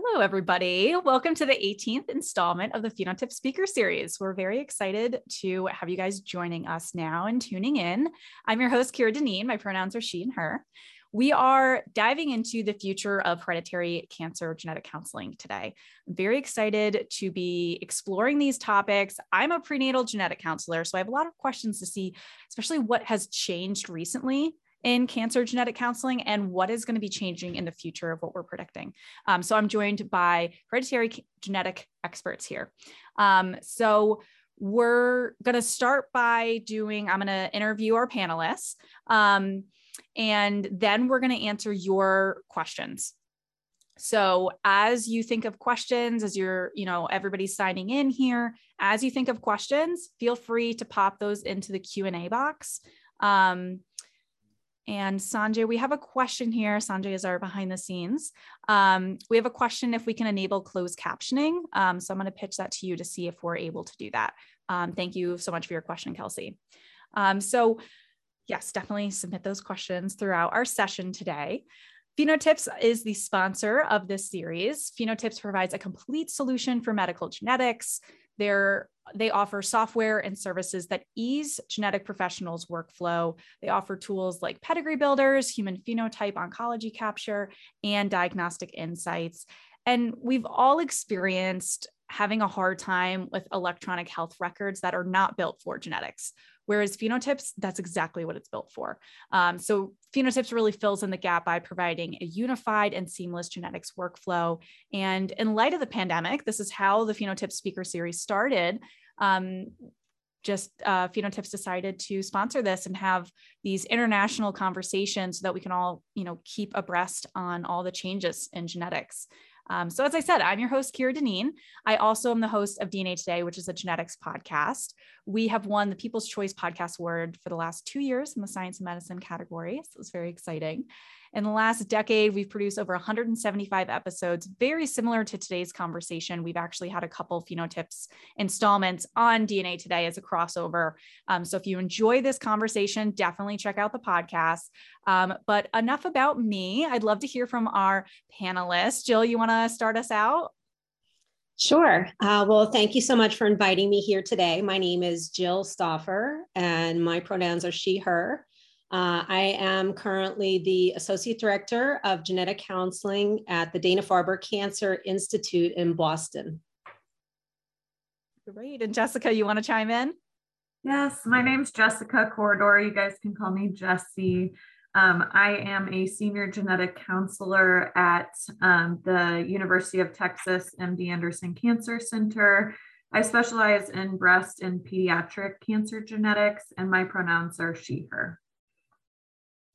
Hello, everybody. Welcome to the 18th installment of the PhenoTips Speaker Series. We're very excited to have you guys joining us now and tuning in. I'm your host, Kira Dineen. My pronouns are she and her. We are diving into the future of hereditary cancer genetic counseling today. I'm very excited to be exploring these topics. I'm a prenatal genetic counselor, so I have a lot of questions to see, especially what has changed recently in cancer genetic counseling and what is going to be changing in the future of what we're predicting. Um, so I'm joined by hereditary genetic experts here. Um, so we're going to start by doing, I'm going to interview our panelists. Um, and then we're going to answer your questions. So as you think of questions, as you're, you know, everybody's signing in here, as you think of questions, feel free to pop those into the Q&A box. Um, and Sanjay, we have a question here. Sanjay is our behind the scenes. Um, we have a question if we can enable closed captioning. Um, so I'm going to pitch that to you to see if we're able to do that. Um, thank you so much for your question, Kelsey. Um, so yes, definitely submit those questions throughout our session today. PhenoTips is the sponsor of this series. PhenoTips provides a complete solution for medical genetics. They're, they offer software and services that ease genetic professionals' workflow. They offer tools like pedigree builders, human phenotype ontology capture, and diagnostic insights. And we've all experienced having a hard time with electronic health records that are not built for genetics. Whereas PhenoTips, that's exactly what it's built for. Um, so PhenoTips really fills in the gap by providing a unified and seamless genetics workflow. And in light of the pandemic, this is how the PhenoTips speaker series started. Um, just uh, PhenoTips decided to sponsor this and have these international conversations so that we can all you know keep abreast on all the changes in genetics um, so, as I said, I'm your host, Kira Dineen. I also am the host of DNA Today, which is a genetics podcast. We have won the People's Choice Podcast Award for the last two years in the science and medicine category. So, it's very exciting. In the last decade, we've produced over 175 episodes, very similar to today's conversation. We've actually had a couple PhenoTips installments on DNA today as a crossover. Um, so if you enjoy this conversation, definitely check out the podcast. Um, but enough about me. I'd love to hear from our panelists. Jill, you want to start us out? Sure. Uh, well, thank you so much for inviting me here today. My name is Jill Stopfer, and my pronouns are she, her. Uh, I am currently the Associate Director of Genetic Counseling at the Dana Farber Cancer Institute in Boston. Great. And Jessica, you want to chime in? Yes, my name's Jessica Corredor. You guys can call me Jessie. Um, I am a senior genetic counselor at um, the University of Texas MD Anderson Cancer Center. I specialize in breast and pediatric cancer genetics, and my pronouns are she, her.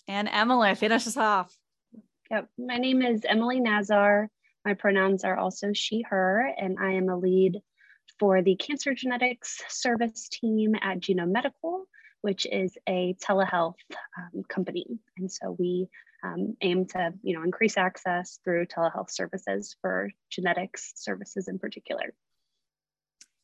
And Emily, finish us off. Yep. My name is Emily Nazar. My pronouns are also she, her, and I am a lead for the cancer genetics service team at Genome Medical, which is a telehealth um, company. And so we um, aim to you know, increase access through telehealth services for genetics services in particular.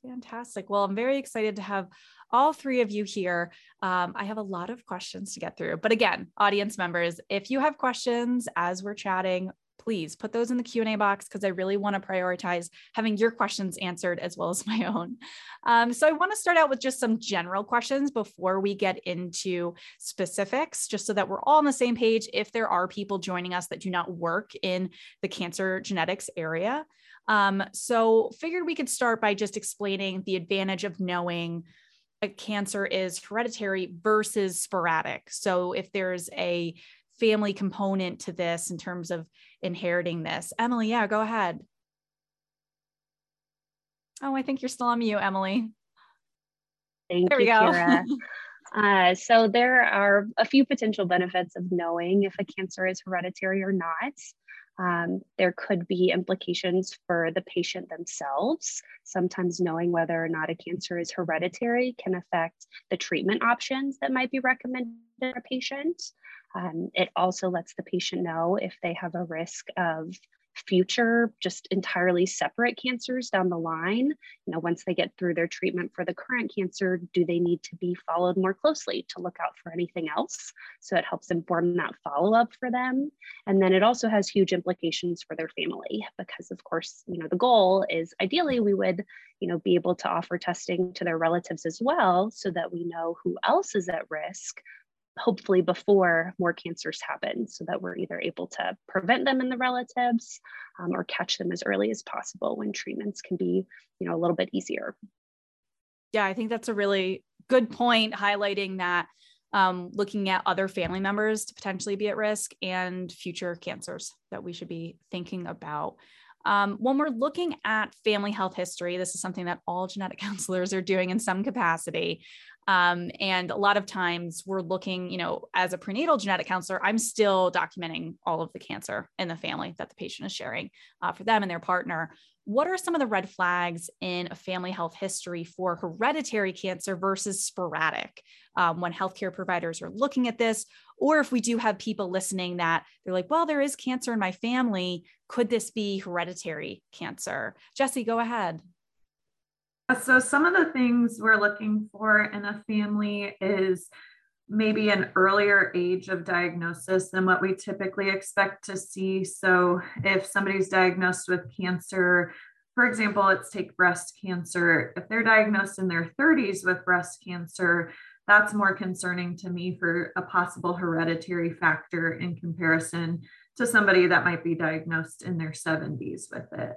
Fantastic. Well, I'm very excited to have all three of you here. Um, I have a lot of questions to get through. But again, audience members, if you have questions as we're chatting, please put those in the q&a box because i really want to prioritize having your questions answered as well as my own um, so i want to start out with just some general questions before we get into specifics just so that we're all on the same page if there are people joining us that do not work in the cancer genetics area um, so figured we could start by just explaining the advantage of knowing a cancer is hereditary versus sporadic. So if there's a family component to this in terms of inheriting this. Emily, yeah, go ahead. Oh, I think you're still on mute, Emily. Thank there you, we go. uh, so there are a few potential benefits of knowing if a cancer is hereditary or not. Um, there could be implications for the patient themselves. Sometimes knowing whether or not a cancer is hereditary can affect the treatment options that might be recommended for a patient. Um, it also lets the patient know if they have a risk of future just entirely separate cancers down the line. You know once they get through their treatment for the current cancer do they need to be followed more closely to look out for anything else? So it helps inform that follow-up for them. And then it also has huge implications for their family because of course you know the goal is ideally we would you know be able to offer testing to their relatives as well so that we know who else is at risk hopefully before more cancers happen so that we're either able to prevent them in the relatives um, or catch them as early as possible when treatments can be you know a little bit easier yeah i think that's a really good point highlighting that um, looking at other family members to potentially be at risk and future cancers that we should be thinking about um, when we're looking at family health history, this is something that all genetic counselors are doing in some capacity. Um, and a lot of times we're looking, you know, as a prenatal genetic counselor, I'm still documenting all of the cancer in the family that the patient is sharing uh, for them and their partner. What are some of the red flags in a family health history for hereditary cancer versus sporadic um, when healthcare providers are looking at this? Or if we do have people listening that they're like, well, there is cancer in my family. Could this be hereditary cancer? Jesse, go ahead. Uh, so, some of the things we're looking for in a family is maybe an earlier age of diagnosis than what we typically expect to see. So, if somebody's diagnosed with cancer, for example, let's take breast cancer, if they're diagnosed in their 30s with breast cancer, that's more concerning to me for a possible hereditary factor in comparison to somebody that might be diagnosed in their 70s with it.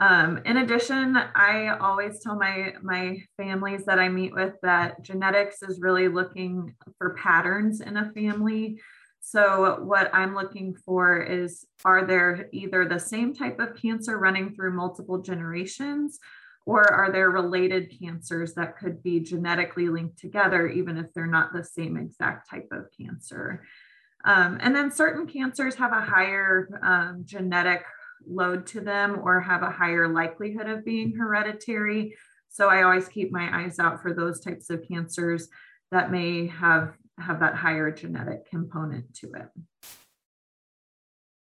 Um, in addition, I always tell my my families that I meet with that genetics is really looking for patterns in a family. So what I'm looking for is are there either the same type of cancer running through multiple generations or are there related cancers that could be genetically linked together even if they're not the same exact type of cancer. Um, and then certain cancers have a higher um, genetic load to them or have a higher likelihood of being hereditary. So I always keep my eyes out for those types of cancers that may have have that higher genetic component to it.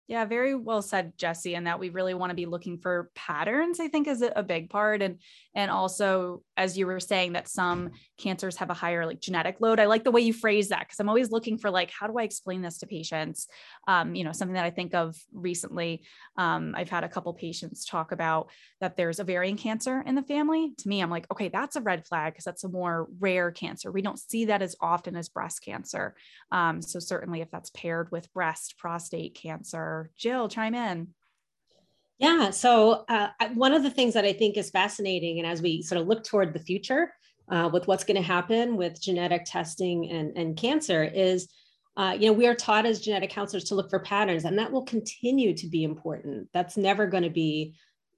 Yeah, very well said, Jesse, and that we really want to be looking for patterns, I think is a big part. And and also, as you were saying, that some cancers have a higher like genetic load. I like the way you phrase that because I'm always looking for like, how do I explain this to patients? Um, you know, something that I think of recently. Um, I've had a couple patients talk about that there's ovarian cancer in the family. To me, I'm like, okay, that's a red flag because that's a more rare cancer. We don't see that as often as breast cancer. Um, so certainly if that's paired with breast, prostate cancer, Jill, chime in. Yeah. So, uh, one of the things that I think is fascinating, and as we sort of look toward the future uh, with what's going to happen with genetic testing and, and cancer, is uh, you know, we are taught as genetic counselors to look for patterns, and that will continue to be important. That's never going to be,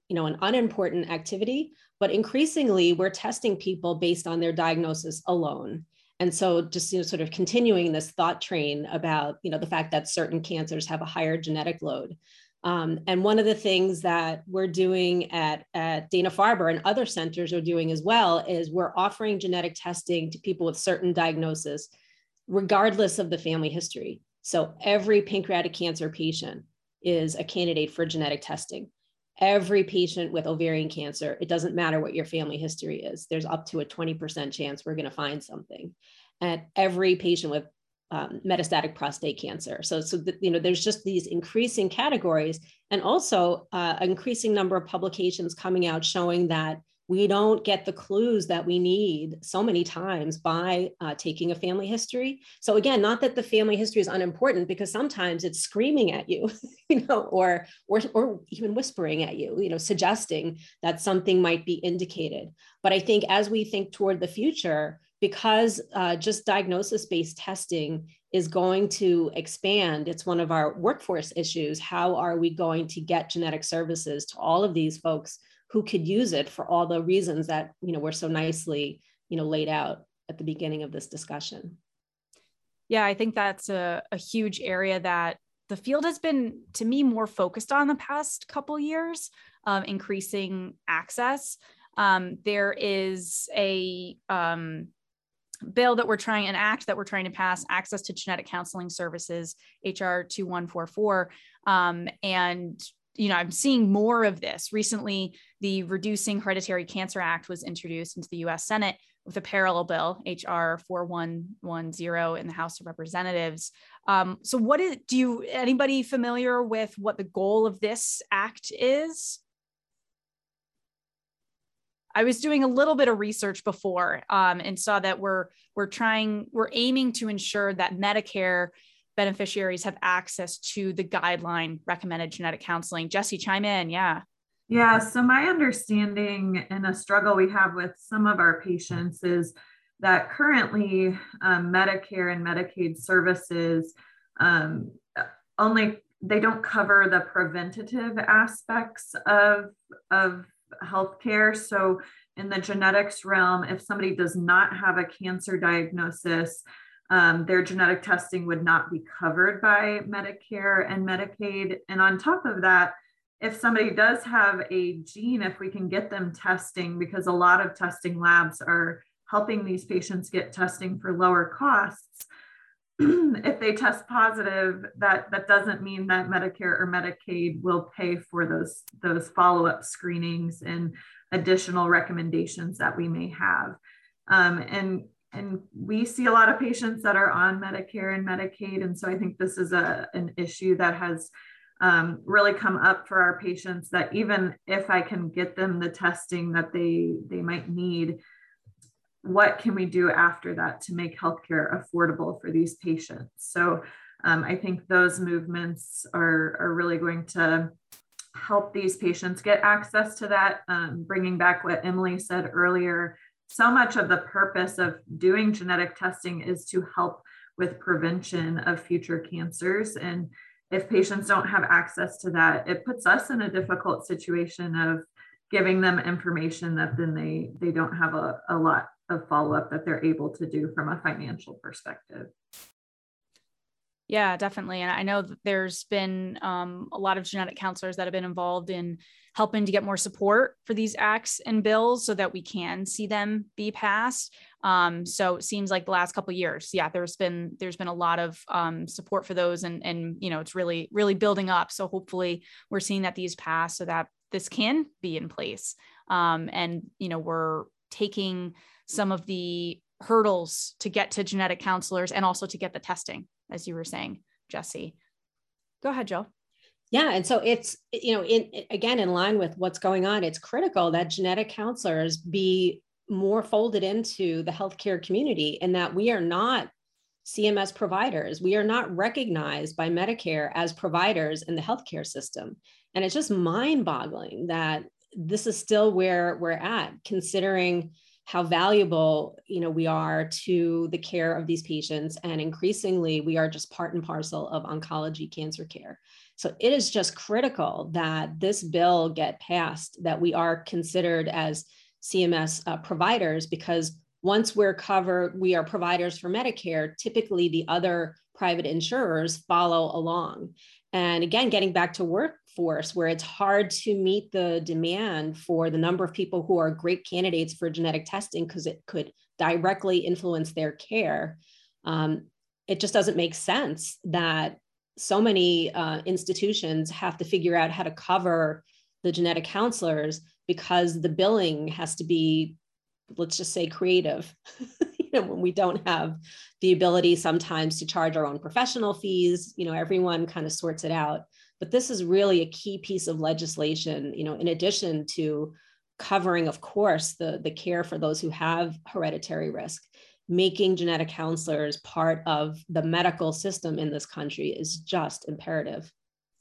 you know, an unimportant activity. But increasingly, we're testing people based on their diagnosis alone and so just you know sort of continuing this thought train about you know the fact that certain cancers have a higher genetic load um, and one of the things that we're doing at, at dana-farber and other centers are doing as well is we're offering genetic testing to people with certain diagnosis regardless of the family history so every pancreatic cancer patient is a candidate for genetic testing every patient with ovarian cancer, it doesn't matter what your family history is, there's up to a 20% chance we're going to find something. And every patient with um, metastatic prostate cancer. So, so the, you know, there's just these increasing categories, and also uh, an increasing number of publications coming out showing that we don't get the clues that we need so many times by uh, taking a family history. So again, not that the family history is unimportant because sometimes it's screaming at you, you know, or or or even whispering at you, you know, suggesting that something might be indicated. But I think as we think toward the future, because uh, just diagnosis-based testing is going to expand. It's one of our workforce issues. How are we going to get genetic services to all of these folks who could use it for all the reasons that you know were so nicely you know laid out at the beginning of this discussion yeah i think that's a, a huge area that the field has been to me more focused on the past couple years um, increasing access um, there is a um, bill that we're trying an act that we're trying to pass access to genetic counseling services hr 2144 um, and you know, I'm seeing more of this. Recently, the Reducing Hereditary Cancer Act was introduced into the US Senate with a parallel bill, HR 4110 in the House of Representatives. Um, so what is, do you, anybody familiar with what the goal of this act is? I was doing a little bit of research before um, and saw that we're we're trying we're aiming to ensure that Medicare beneficiaries have access to the guideline recommended genetic counseling. Jesse, chime in. Yeah. Yeah. So my understanding and a struggle we have with some of our patients is that currently um, Medicare and Medicaid services um, only they don't cover the preventative aspects of of healthcare. So, in the genetics realm, if somebody does not have a cancer diagnosis, um, their genetic testing would not be covered by Medicare and Medicaid. And on top of that, if somebody does have a gene, if we can get them testing, because a lot of testing labs are helping these patients get testing for lower costs, if they test positive, that that doesn't mean that Medicare or Medicaid will pay for those those follow up screenings and additional recommendations that we may have. Um, and and we see a lot of patients that are on Medicare and Medicaid, and so I think this is a an issue that has um, really come up for our patients. That even if I can get them the testing that they they might need, what can we do after that to make healthcare affordable for these patients? So um, I think those movements are, are really going to help these patients get access to that. Um, bringing back what Emily said earlier, so much of the purpose of doing genetic testing is to help with prevention of future cancers. And if patients don't have access to that, it puts us in a difficult situation of giving them information that then they they don't have a, a lot of follow up that they're able to do from a financial perspective. Yeah, definitely. And I know there's been um, a lot of genetic counselors that have been involved in helping to get more support for these acts and bills so that we can see them be passed. Um, so it seems like the last couple years, yeah, there's been there's been a lot of um, support for those, and and you know it's really really building up. So hopefully we're seeing that these pass so that this can be in place, um, and you know we're taking some of the hurdles to get to genetic counselors and also to get the testing, as you were saying, Jesse. Go ahead, Joe. Yeah, and so it's you know, in again in line with what's going on, it's critical that genetic counselors be more folded into the healthcare community and that we are not CMS providers. We are not recognized by Medicare as providers in the healthcare system. And it's just mind-boggling that this is still where we're at, considering how valuable you know we are to the care of these patients and increasingly we are just part and parcel of oncology cancer care. So it is just critical that this bill get passed that we are considered as cms uh, providers because once we're covered we are providers for medicare typically the other private insurers follow along. And again, getting back to workforce, where it's hard to meet the demand for the number of people who are great candidates for genetic testing because it could directly influence their care. Um, it just doesn't make sense that so many uh, institutions have to figure out how to cover the genetic counselors because the billing has to be, let's just say, creative. you know, when we don't have the ability sometimes to charge our own professional fees, you know, everyone kind of sorts it out. But this is really a key piece of legislation, you know, in addition to covering, of course, the, the care for those who have hereditary risk. Making genetic counselors part of the medical system in this country is just imperative.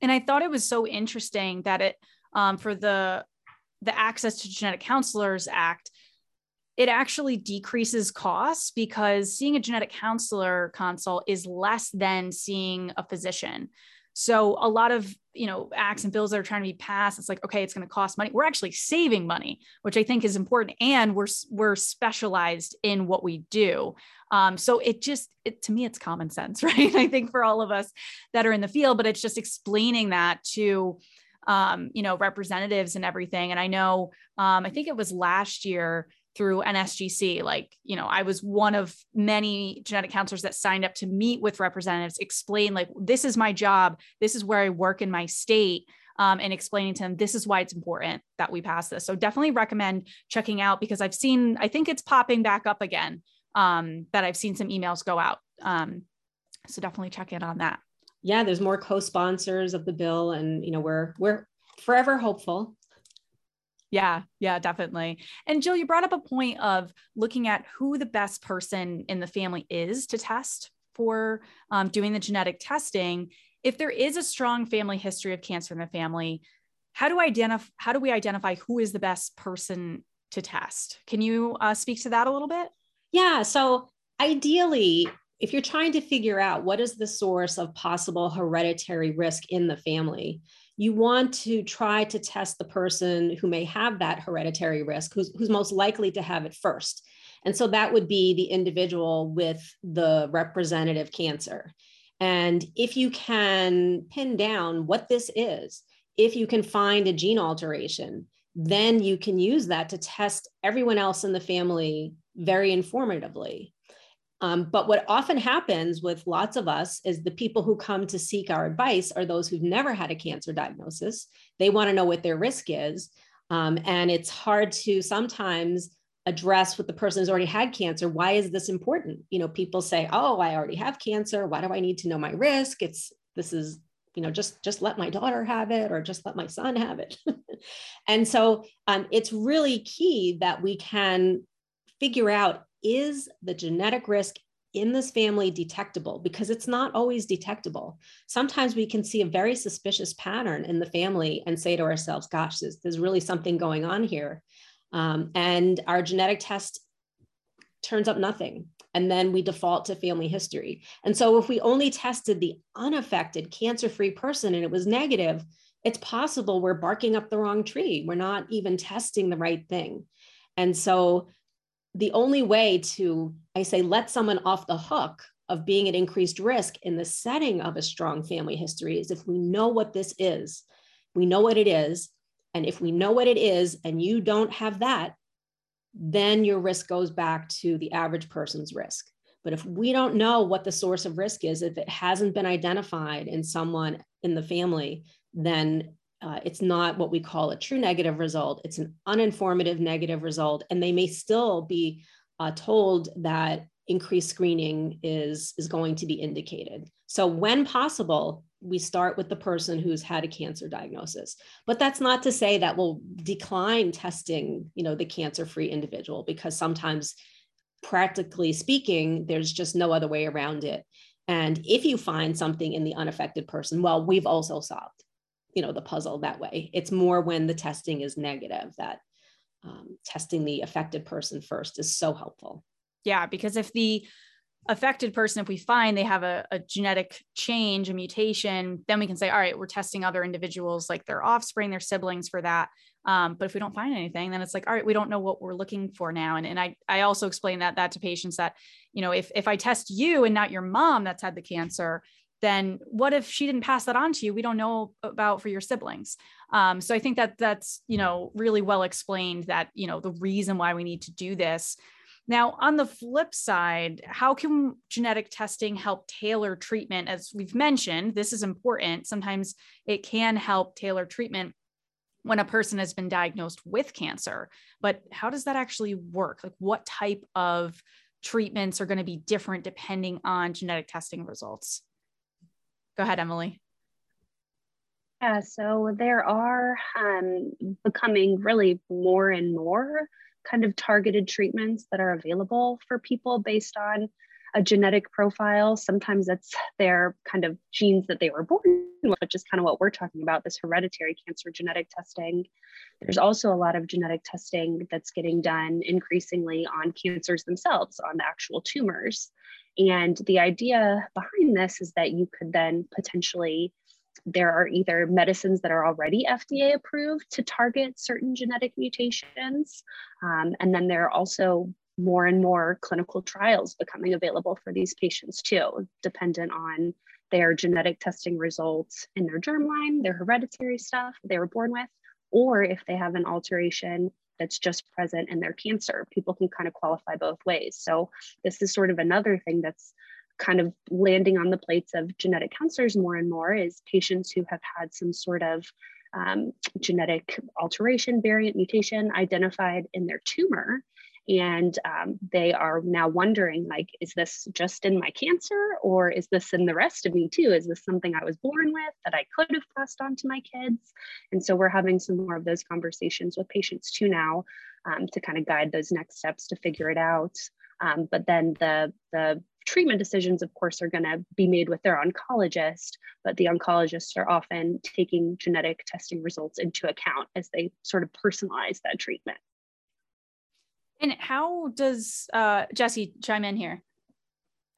And I thought it was so interesting that it, um, for the the Access to Genetic Counselors Act, it actually decreases costs because seeing a genetic counselor consult is less than seeing a physician. So a lot of you know acts and bills that are trying to be passed, it's like okay, it's going to cost money. We're actually saving money, which I think is important, and we're we're specialized in what we do. Um, so it just it, to me, it's common sense, right? I think for all of us that are in the field, but it's just explaining that to um, you know representatives and everything. And I know um, I think it was last year through NSGC. Like, you know, I was one of many genetic counselors that signed up to meet with representatives, explain, like, this is my job, this is where I work in my state. um, and explaining to them this is why it's important that we pass this. So definitely recommend checking out because I've seen, I think it's popping back up again. Um, that I've seen some emails go out. Um, so definitely check in on that. Yeah, there's more co-sponsors of the bill, and you know we're we're forever hopeful. Yeah, yeah, definitely. And Jill, you brought up a point of looking at who the best person in the family is to test for um, doing the genetic testing. If there is a strong family history of cancer in the family, how do identify how do we identify who is the best person to test? Can you uh, speak to that a little bit? Yeah. So ideally, if you're trying to figure out what is the source of possible hereditary risk in the family, you want to try to test the person who may have that hereditary risk, who's, who's most likely to have it first. And so that would be the individual with the representative cancer. And if you can pin down what this is, if you can find a gene alteration, then you can use that to test everyone else in the family very informatively. Um, but what often happens with lots of us is the people who come to seek our advice are those who've never had a cancer diagnosis. They want to know what their risk is. Um, and it's hard to sometimes address with the person who's already had cancer. Why is this important? You know, people say, oh, I already have cancer. Why do I need to know my risk? It's this is you know just just let my daughter have it or just let my son have it and so um, it's really key that we can figure out is the genetic risk in this family detectable because it's not always detectable. Sometimes we can see a very suspicious pattern in the family and say to ourselves, gosh, there's, there's really something going on here. Um, and our genetic test turns up nothing. And then we default to family history. And so if we only tested the unaffected, cancer free person and it was negative, it's possible we're barking up the wrong tree. We're not even testing the right thing. And so the only way to, I say, let someone off the hook of being at increased risk in the setting of a strong family history is if we know what this is, we know what it is. And if we know what it is and you don't have that, then your risk goes back to the average person's risk. But if we don't know what the source of risk is, if it hasn't been identified in someone in the family, then uh, it's not what we call a true negative result. It's an uninformative negative result. And they may still be uh, told that increased screening is, is going to be indicated. So, when possible, we start with the person who's had a cancer diagnosis. But that's not to say that we'll decline testing, you know, the cancer-free individual because sometimes practically speaking, there's just no other way around it. And if you find something in the unaffected person, well, we've also solved you know the puzzle that way. It's more when the testing is negative that um, testing the affected person first is so helpful. Yeah because if the affected person if we find they have a, a, genetic change a mutation then we can say all right we're testing other individuals like their offspring their siblings for that. Um, but if we don't find anything then it's like all right we don't know what we're looking for now. And, and I, I also explain that that to patients that you know if, if i test you and not your mom that's had the cancer then what if she didn't pass that on to you? We don't know about for your siblings. Um, so i think that that's you know really well explained that you know the reason why we need to do this. Now on the flip side how can genetic testing help tailor treatment? As we've mentioned this is important. Sometimes it can help tailor treatment when a person has been diagnosed with cancer. But how does that actually work? Like what type of treatments are going to be different depending on genetic testing results Go ahead, Emily. Yeah, so there are um, becoming really more and more kind of targeted treatments that are available for people based on a genetic profile. Sometimes it's their kind of genes that they were born with, which is kind of what we're talking about this hereditary cancer genetic testing. There's also a lot of genetic testing that's getting done increasingly on cancers themselves, on the actual tumors. And the idea behind this is that you could then potentially, there are either medicines that are already FDA approved to target certain genetic mutations. Um, and then there are also more and more clinical trials becoming available for these patients too, dependent on their genetic testing results in their germline, their hereditary stuff they were born with, or if they have an alteration that's just present in their cancer. People can kind of qualify both ways. So this is sort of another thing that's kind of landing on the plates of genetic counselors more and more is patients who have had some sort of um, genetic alteration, variant mutation identified in their tumor and um, they are now wondering like is this just in my cancer or is this in the rest of me too? Is this something i was born with that i could have passed on to my kids? And so we're having some more of those conversations with patients too now um, to kind of guide those next steps to figure it out. Um, but then the the treatment decisions of course are going to be made with their oncologist but the oncologists are often taking genetic testing results into account as they sort of personalize that treatment and how does uh, Jesse chime in here?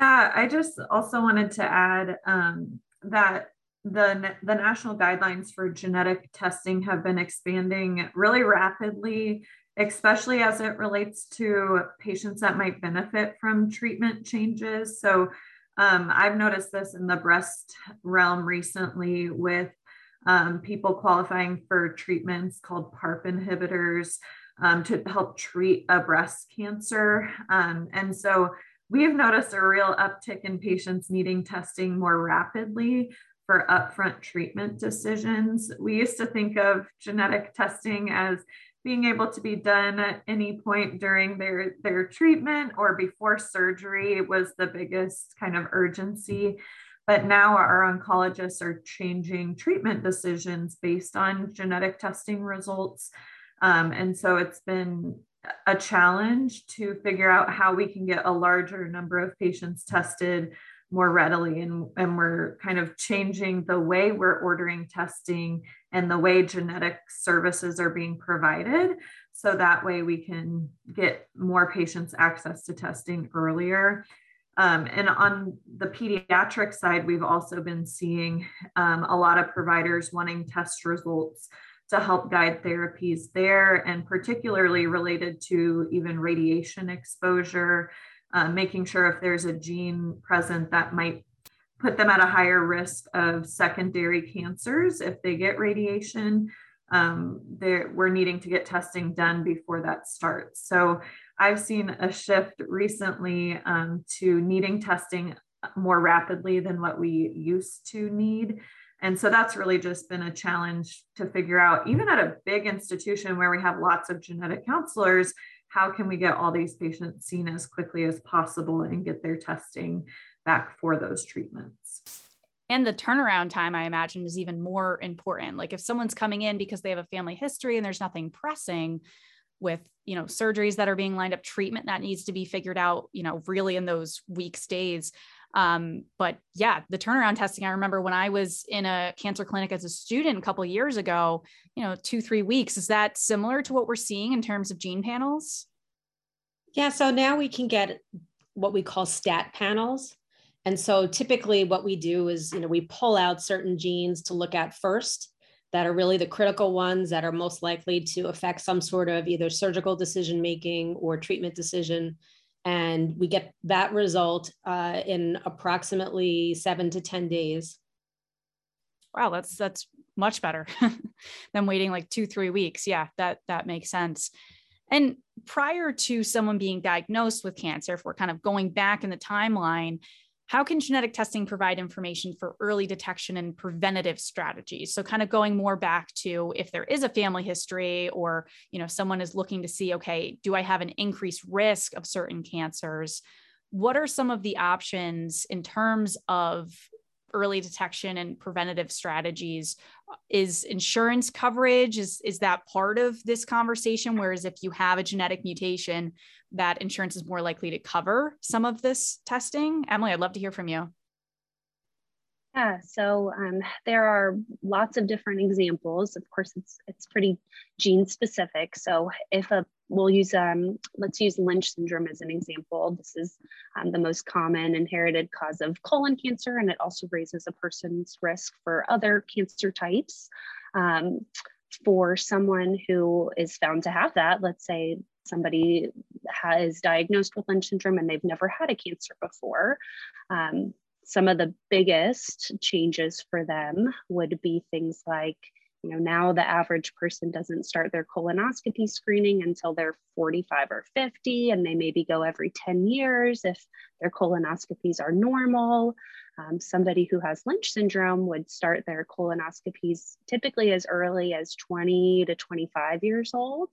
Yeah, I just also wanted to add um, that the, the national guidelines for genetic testing have been expanding really rapidly, especially as it relates to patients that might benefit from treatment changes. So um, I've noticed this in the breast realm recently with um, people qualifying for treatments called PARP inhibitors um, to help treat a breast cancer. Um, and so we've noticed a real uptick in patients needing testing more rapidly for upfront treatment decisions. We used to think of genetic testing as being able to be done at any point during their, their treatment or before surgery was the biggest kind of urgency. But now our oncologists are changing treatment decisions based on genetic testing results. Um, and so it's been a challenge to figure out how we can get a larger number of patients tested more readily. And, and we're kind of changing the way we're ordering testing and the way genetic services are being provided. So that way we can get more patients access to testing earlier. Um, and on the pediatric side, we've also been seeing um, a lot of providers wanting test results to help guide therapies there, and particularly related to even radiation exposure, uh, making sure if there's a gene present that might put them at a higher risk of secondary cancers if they get radiation. Um, we're needing to get testing done before that starts. So I've seen a shift recently um, to needing testing more rapidly than what we used to need. And so that's really just been a challenge to figure out, even at a big institution where we have lots of genetic counselors, how can we get all these patients seen as quickly as possible and get their testing back for those treatments? And the turnaround time, I imagine, is even more important. Like if someone's coming in because they have a family history and there's nothing pressing, with you know surgeries that are being lined up treatment that needs to be figured out you know really in those weeks days um, but yeah, the turnaround testing, I remember when I was in a cancer clinic as a student a couple years ago, you know, two, three weeks. Is that similar to what we're seeing in terms of gene panels? Yeah, so now we can get what we call stat panels. And so typically what we do is, you know, we pull out certain genes to look at first that are really the critical ones that are most likely to affect some sort of either surgical decision making or treatment decision and we get that result uh, in approximately seven to 10 days. Wow, that's that's much better than waiting like two, three weeks. Yeah, that that makes sense. And prior to someone being diagnosed with cancer, if we're kind of going back in the timeline, how can genetic testing provide information for early detection and preventative strategies? So kind of going more back to if there is a family history or you know someone is looking to see okay do i have an increased risk of certain cancers? What are some of the options in terms of early detection and preventative strategies. Is insurance coverage is is that part of this conversation? Whereas if you have a genetic mutation that insurance is more likely to cover some of this testing? Emily i'd love to hear from you yeah, so um, there are lots of different examples. Of course, it's it's pretty gene specific. So if a we'll use um, let's use Lynch syndrome as an example. This is um, the most common inherited cause of colon cancer, and it also raises a person's risk for other cancer types. Um, for someone who is found to have that, let's say somebody has diagnosed with Lynch syndrome and they've never had a cancer before, um, some of the biggest changes for them would be things like you know, now the average person doesn't start their colonoscopy screening until they're 45 or 50, and they maybe go every 10 years if their colonoscopies are normal. Um, somebody who has Lynch syndrome would start their colonoscopies typically as early as 20 to 25 years old,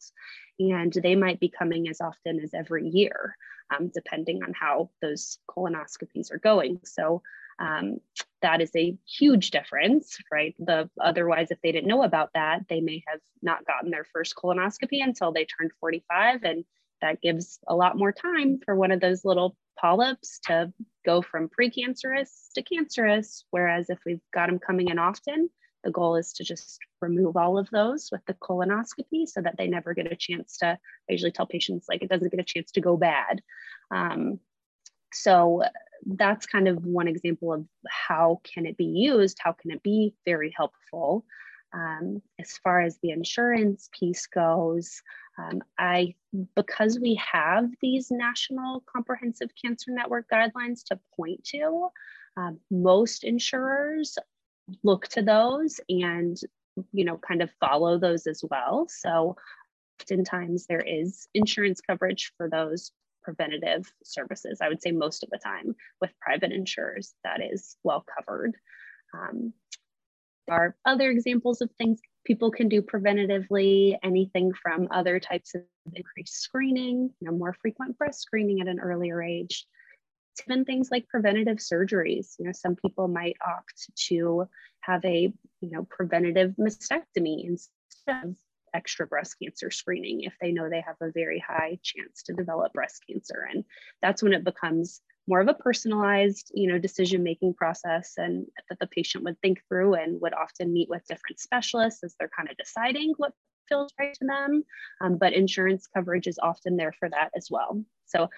and they might be coming as often as every year, um, depending on how those colonoscopies are going. So um, that is a huge difference, right? The otherwise, if they didn't know about that, they may have not gotten their first colonoscopy until they turned 45, and that gives a lot more time for one of those little polyps to go from precancerous to cancerous. Whereas if we've got them coming in often, the goal is to just remove all of those with the colonoscopy so that they never get a chance to. I usually tell patients like it doesn't get a chance to go bad. Um, so that's kind of one example of how can it be used? How can it be very helpful? Um, as far as the insurance piece goes um, i because we have these national comprehensive cancer network guidelines to point to um, most insurers look to those and you know kind of follow those as well. So oftentimes there is insurance coverage for those preventative services. I would say most of the time with private insurers, that is well covered. Um, there are other examples of things people can do preventatively, anything from other types of increased screening, you know, more frequent breast screening at an earlier age, even things like preventative surgeries. You know, some people might opt to have a, you know, preventative mastectomy instead of extra breast cancer screening if they know they have a very high chance to develop breast cancer. And that's when it becomes more of a personalized, you know, decision making process and that the patient would think through and would often meet with different specialists as they're kind of deciding what feels right to them. Um, but insurance coverage is often there for that as well. So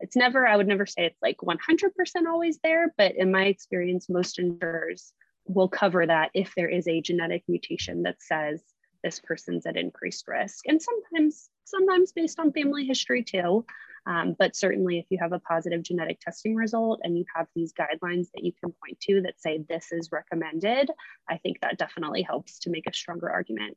it's never, I would never say it's like 100% always there, but in my experience, most insurers will cover that if there is a genetic mutation that says this person's at increased risk. And sometimes, sometimes based on family history too. Um, but certainly if you have a positive genetic testing result and you have these guidelines that you can point to that say this is recommended, I think that definitely helps to make a stronger argument.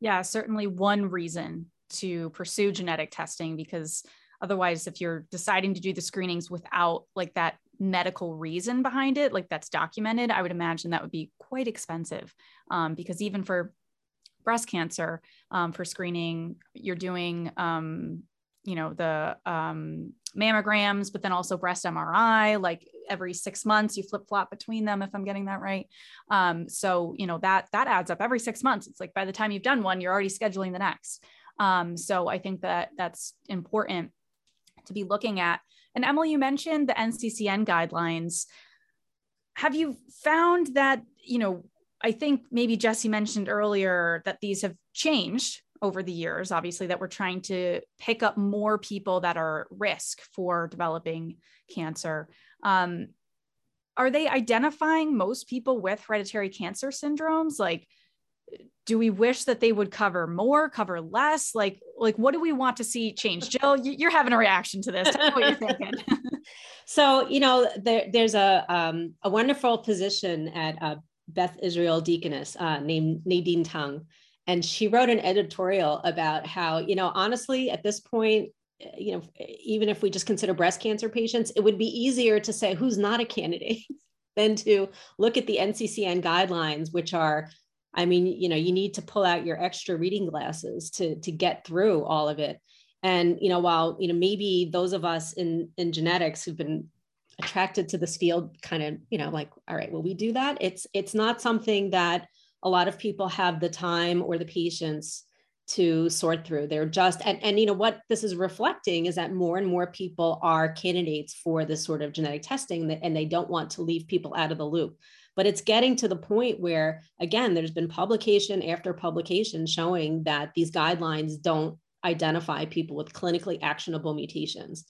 Yeah, certainly one reason to pursue genetic testing because otherwise if you're deciding to do the screenings without like that medical reason behind it like that's documented i would imagine that would be quite expensive um, because even for breast cancer um, for screening. You're doing um, you know the um, mammograms but then also breast mri like every six months you flip flop between them if i'm getting that right. Um, so you know that that adds up. Every six months it's like by the time you've done one you're already scheduling the next. Um, so i think that that's important to be looking at. And emily you mentioned the nccn guidelines. Have you found that you know I think maybe Jesse mentioned earlier that these have changed over the years, obviously, that we're trying to pick up more people that are at risk for developing cancer. Um, are they identifying most people with hereditary cancer syndromes? Like, do we wish that they would cover more, cover less? Like, like what do we want to see change? Jill, you're having a reaction to this. Tell me what you're thinking. so, you know, there, there's a um, a wonderful position at uh, Beth Israel Deaconess uh, named Nadine Tung. And she wrote an editorial about how, you know, honestly, at this point, eh, you know, even if we just consider breast cancer patients, it would be easier to say who's not a candidate than to look at the NCCN guidelines, which are, I mean, you know, you need to pull out your extra reading glasses to to get through all of it. And you know, while you know maybe those of us in in genetics who've been attracted to this field kind of you know like all right will we do that? It's it's not something that a lot of people have the time or the patience to sort through. They're just and, and you know what this is reflecting is that more and more people are candidates for this sort of genetic testing and they don't want to leave people out of the loop. But it's getting to the point where again there's been publication after publication showing that these guidelines don't identify people with clinically actionable mutations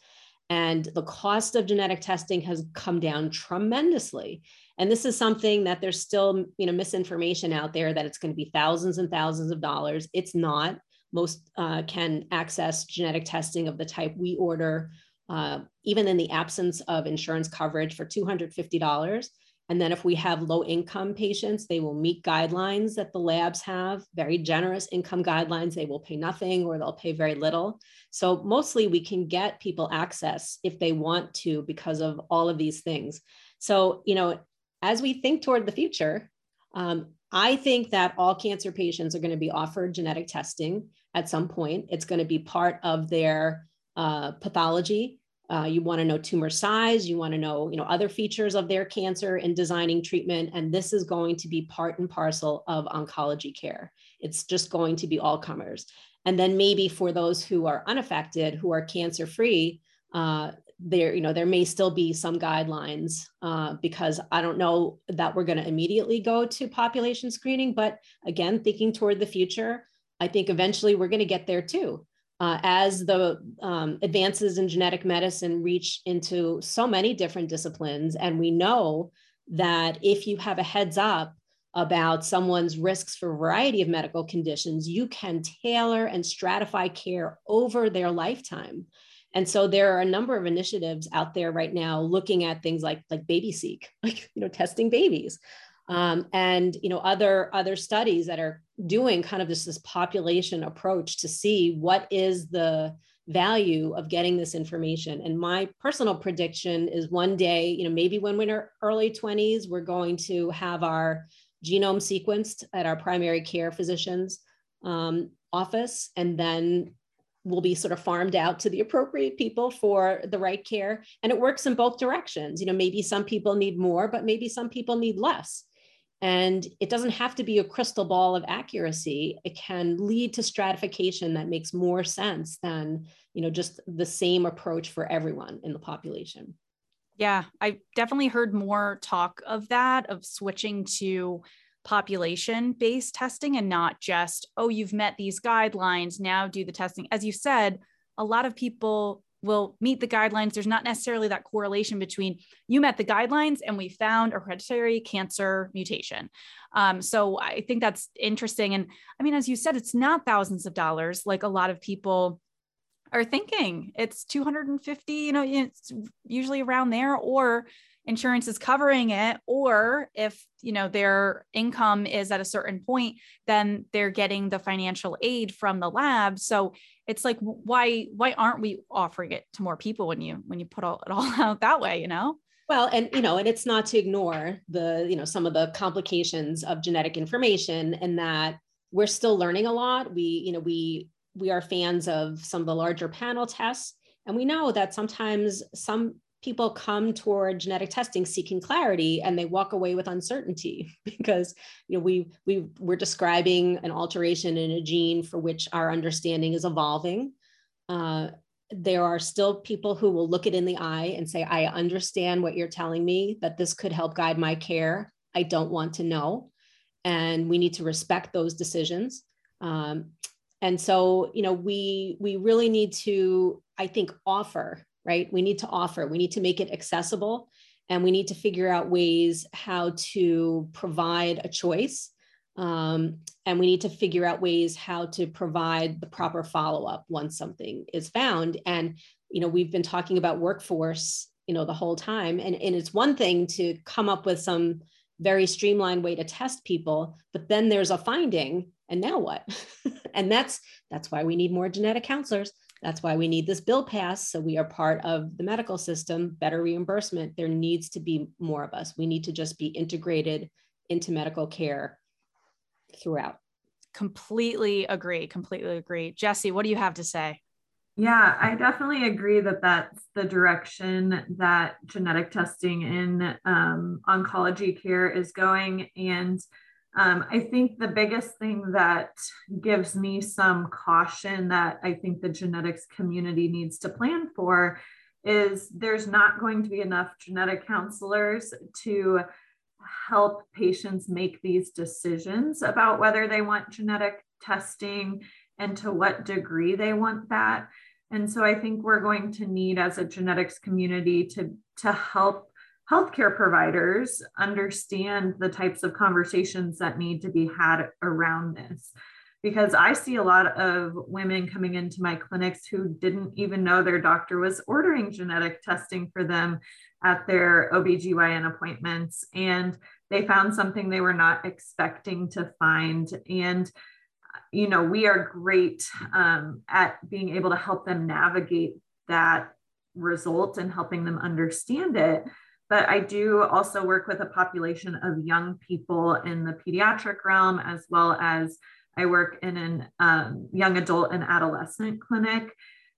and the cost of genetic testing has come down tremendously. And this is something that there's still you know misinformation out there that it's going to be thousands and thousands of dollars. It's not. Most uh, can access genetic testing of the type we order uh, even in the absence of insurance coverage for $250 And then if we have low income patients, they will meet guidelines that the labs have, very generous income guidelines. They will pay nothing or they'll pay very little. So mostly we can get people access if they want to because of all of these things. So, you know, as we think toward the future, um, I think that all cancer patients are going to be offered genetic testing at some point. It's going to be part of their uh, pathology uh, you want to know tumor size, you want to know, you know, other features of their cancer in designing treatment. And this is going to be part and parcel of oncology care. It's just going to be all comers. And then maybe for those who are unaffected, who are cancer free, uh, there, you know, there may still be some guidelines uh, because I don't know that we're going to immediately go to population screening. But again, thinking toward the future, I think eventually we're going to get there too uh, as the um, advances in genetic medicine reach into so many different disciplines, and we know that if you have a heads up about someone's risks for a variety of medical conditions, you can tailor and stratify care over their lifetime. And so there are a number of initiatives out there right now looking at things like like BabySeq, like you know testing babies, um, and you know other other studies that are doing kind of this this population approach to see what is the value of getting this information. And my personal prediction is one day you know maybe when we're in our early 20s we're going to have our genome sequenced at our primary care physician's um, office and then will be sort of farmed out to the appropriate people for the right care. And it works in both directions. You know maybe some people need more but maybe some people need less and it doesn't have to be a crystal ball of accuracy. It can lead to stratification that makes more sense than, you know, just the same approach for everyone in the population. Yeah, I definitely heard more talk of that, of switching to population based testing and not just, oh, you've met these guidelines, now do the testing. As you said, a lot of people will meet the guidelines. There's not necessarily that correlation between you met the guidelines and we found a hereditary cancer mutation. Um, so I think that's interesting. And I mean, as you said, it's not thousands of dollars like a lot of people are thinking. It's 250, you know, it's usually around there, or insurance is covering it or if you know their income is at a certain point then they're getting the financial aid from the lab. So it's like why why aren't we offering it to more people when you when you put all, it all out that way you know? Well and you know and it's not to ignore the you know some of the complications of genetic information and that we're still learning a lot. We you know we we are fans of some of the larger panel tests and we know that sometimes some people come toward genetic testing seeking clarity and they walk away with uncertainty because you know we we we're describing an alteration in a gene for which our understanding is evolving. Uh, there are still people who will look it in the eye and say i understand what you're telling me that this could help guide my care. I don't want to know. And we need to respect those decisions. Um, and so you know we we really need to i think offer right? We need to offer, we need to make it accessible, and we need to figure out ways how to provide a choice. Um, and we need to figure out ways how to provide the proper follow up once something is found. And, you know, we've been talking about workforce, you know, the whole time. And, and it's one thing to come up with some very streamlined way to test people, but then there's a finding and now what and that's that's why we need more genetic counselors that's why we need this bill passed. So we are part of the medical system, better reimbursement. There needs to be more of us. We need to just be integrated into medical care throughout. Completely agree. Completely agree. Jesse, what do you have to say? Yeah, I definitely agree that that's the direction that genetic testing in um, oncology care is going. And um, I think the biggest thing that gives me some caution that I think the genetics community needs to plan for is there's not going to be enough genetic counselors to help patients make these decisions about whether they want genetic testing and to what degree they want that. And so I think we're going to need as a genetics community to, to help healthcare providers understand the types of conversations that need to be had around this because I see a lot of women coming into my clinics who didn't even know their doctor was ordering genetic testing for them at their OBGYN appointments. And they found something they were not expecting to find. And, you know, we are great um, at being able to help them navigate that result and helping them understand it. But I do also work with a population of young people in the pediatric realm, as well as I work in an um, young adult and adolescent clinic.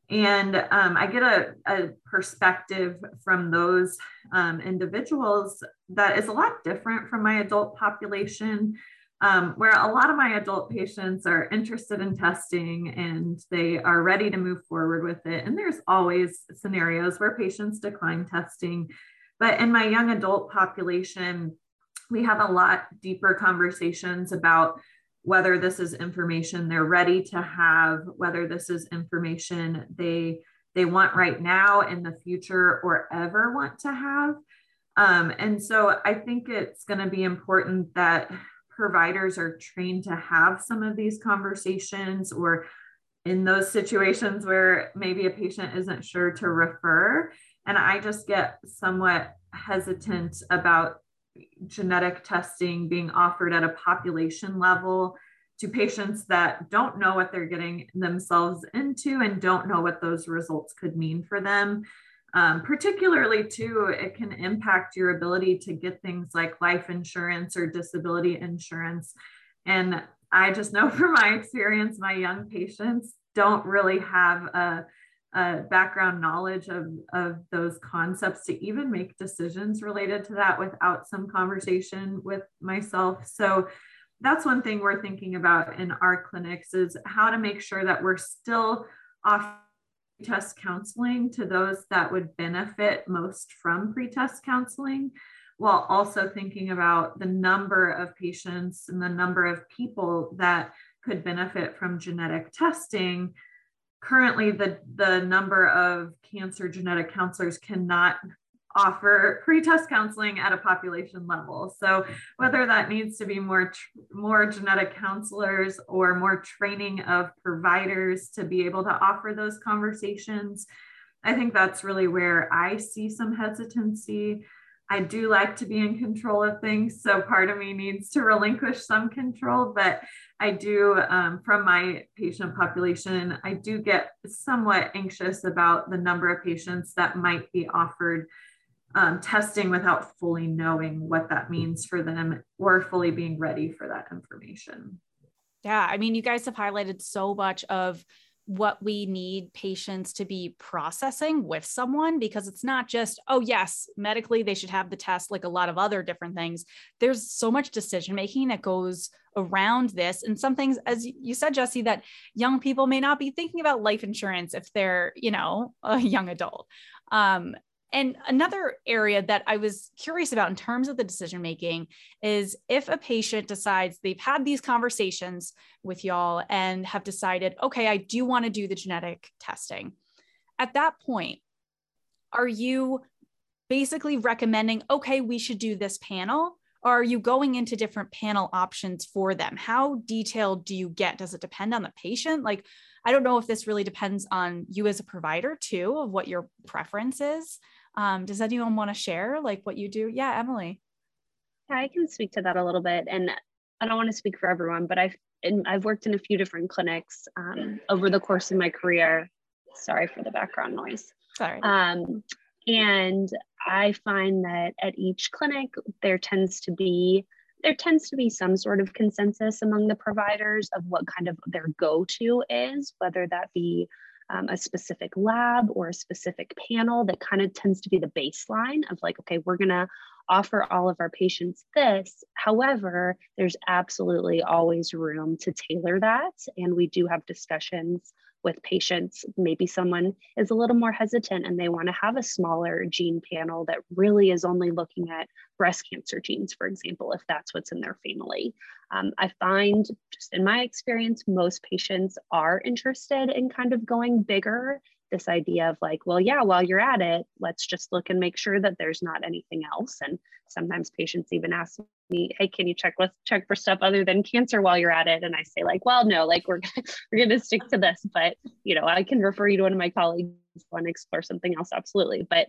And um, I get a, a, perspective from those um, individuals that is a lot different from my adult population, um, where a lot of my adult patients are interested in testing and they are ready to move forward with it. And there's always scenarios where patients decline testing. But in my young adult population, we have a lot deeper conversations about whether this is information they're ready to have, whether this is information they they want right now in the future or ever want to have. Um, and so I think it's going to be important that providers are trained to have some of these conversations or in those situations where maybe a patient isn't sure to refer. And I just get somewhat hesitant about genetic testing being offered at a population level to patients that don't know what they're getting themselves into and don't know what those results could mean for them. Um, particularly, too, it can impact your ability to get things like life insurance or disability insurance. And I just know from my experience, my young patients don't really have a uh, background knowledge of, of those concepts to even make decisions related to that without some conversation with myself. So that's one thing we're thinking about in our clinics is how to make sure that we're still offering test counseling to those that would benefit most from pre-test counseling while also thinking about the number of patients and the number of people that could benefit from genetic testing currently the, the number of cancer genetic counselors cannot offer pre-test counseling at a population level. So whether that needs to be more more genetic counselors or more training of providers to be able to offer those conversations, I think that's really where I see some hesitancy. I do like to be in control of things. So part of me needs to relinquish some control, but I do, um, from my patient population, I do get somewhat anxious about the number of patients that might be offered um, testing without fully knowing what that means for them or fully being ready for that information. Yeah. I mean, you guys have highlighted so much of what we need patients to be processing with someone because it's not just, oh, yes, medically they should have the test, like a lot of other different things. There's so much decision making that goes around this. And some things, as you said, Jesse, that young people may not be thinking about life insurance if they're, you know, a young adult. Um, and another area that I was curious about in terms of the decision making is if a patient decides they've had these conversations with y'all and have decided, okay, I do want to do the genetic testing. At that point, are you basically recommending, okay, we should do this panel? Or are you going into different panel options for them? How detailed do you get? Does it depend on the patient? Like, I don't know if this really depends on you as a provider too, of what your preference is. Um, does anyone want to share like what you do? Yeah, Emily. Yeah, I can speak to that a little bit. And I don't want to speak for everyone, but I've I've worked in a few different clinics um, over the course of my career. Sorry for the background noise. Sorry. Um, and I find that at each clinic there tends to be there tends to be some sort of consensus among the providers of what kind of their go-to is, whether that be um, a specific lab or a specific panel that kind of tends to be the baseline of like, okay, we're going to offer all of our patients this. However, there's absolutely always room to tailor that. And we do have discussions with patients. Maybe someone is a little more hesitant and they want to have a smaller gene panel that really is only looking at breast cancer genes, for example, if that's what's in their family. Um, I find, just in my experience, most patients are interested in kind of going bigger this idea of like, well, yeah, while you're at it, let's just look and make sure that there's not anything else. And sometimes patients even ask me, hey, can you check with check for stuff other than cancer while you're at it? And I say like, well, no, like we're we're gonna stick to this, but you know, I can refer you to one of my colleagues want to explore something else, absolutely. But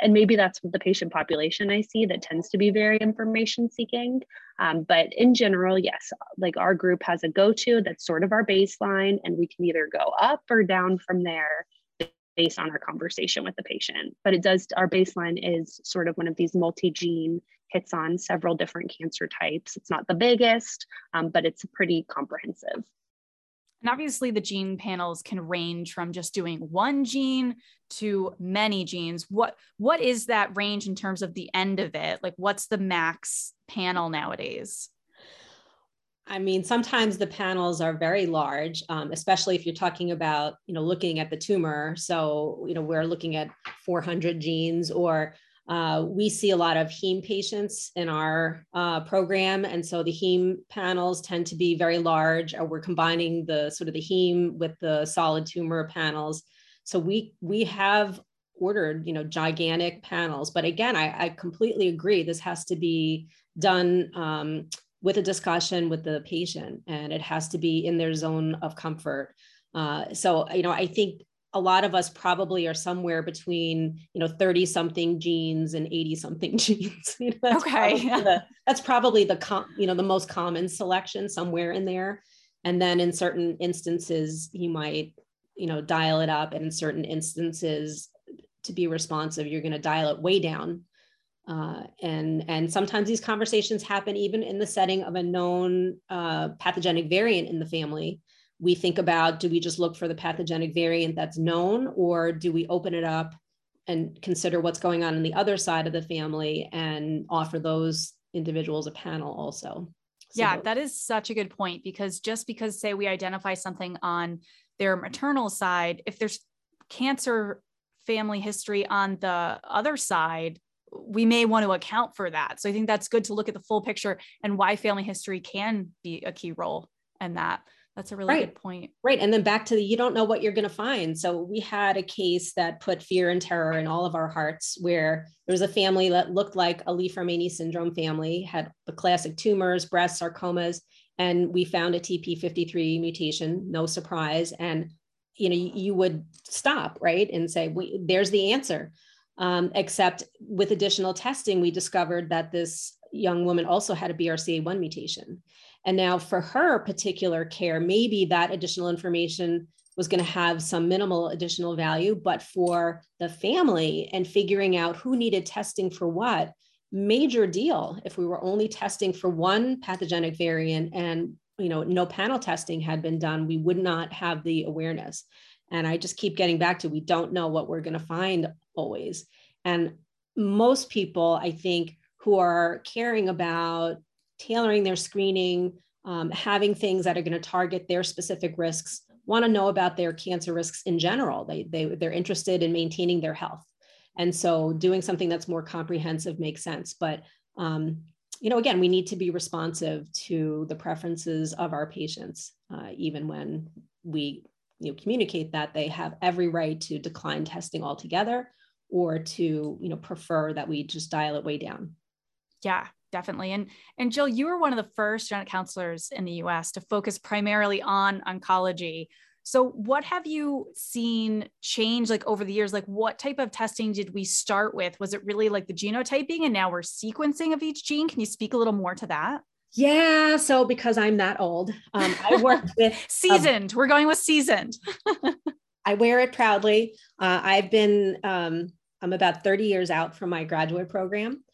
and maybe that's the patient population I see that tends to be very information seeking. Um, but in general, yes, like our group has a go to that's sort of our baseline, and we can either go up or down from there based on our conversation with the patient. But it does, our baseline is sort of one of these multi gene hits on several different cancer types. It's not the biggest, um, but it's pretty comprehensive. And obviously, the gene panels can range from just doing one gene to many genes. What what is that range in terms of the end of it? Like, what's the max panel nowadays? I mean, sometimes the panels are very large, um, especially if you're talking about, you know, looking at the tumor. So, you know, we're looking at 400 genes or uh, we see a lot of heme patients in our uh, program, and so the heme panels tend to be very large. Or we're combining the sort of the heme with the solid tumor panels. So we we have ordered, you know, gigantic panels. But again, I, I completely agree. This has to be done um, with a discussion with the patient, and it has to be in their zone of comfort. Uh, so you know, I think a lot of us probably are somewhere between you know 30 something genes and 80 something genes. You know, that's okay. probably the, that's probably the com- you know the most common selection somewhere in there. And then in certain instances you might you know dial it up. And in certain instances to be responsive you're going to dial it way down. Uh, and and sometimes these conversations happen even in the setting of a known uh, pathogenic variant in the family we think about do we just look for the pathogenic variant that's known or do we open it up and consider what's going on in the other side of the family and offer those individuals a panel also? So yeah that is such a good point because just because say we identify something on their maternal side if there's cancer family history on the other side we may want to account for that. So i think that's good to look at the full picture and why family history can be a key role in that that's a really right. good point. Right. And then back to the you don't know what you're going to find. So we had a case that put fear and terror in all of our hearts where there was a family that looked like a Li-Fraumeni syndrome family, had the classic tumors, breast sarcomas, and we found a TP53 mutation, no surprise. And you know, you, you would stop, right? And say, we, there's the answer. Um, except with additional testing, we discovered that this young woman also had a BRCA1 mutation. And now for her particular care, maybe that additional information was going to have some minimal additional value, but for the family and figuring out who needed testing for what, major deal. If we were only testing for one pathogenic variant and you know no panel testing had been done, we would not have the awareness. And I just keep getting back to we don't know what we're going to find always. And most people, I think, who are caring about tailoring their screening, um, having things that are going to target their specific risks, want to know about their cancer risks in general. They, they, they're interested in maintaining their health. And so doing something that's more comprehensive makes sense. But, um, you know, again, we need to be responsive to the preferences of our patients, uh, even when we you know, communicate that they have every right to decline testing altogether or to, you know, prefer that we just dial it way down. Yeah, definitely. And and Jill, you were one of the first genetic counselors in the US to focus primarily on oncology. So what have you seen change like over the years? Like what type of testing did we start with? Was it really like the genotyping and now we're sequencing of each gene? Can you speak a little more to that? Yeah, so because I'm that old, um, I worked with seasoned. Um, we're going with seasoned. I wear it proudly. Uh, I've been um, I'm about 30 years out from my graduate program.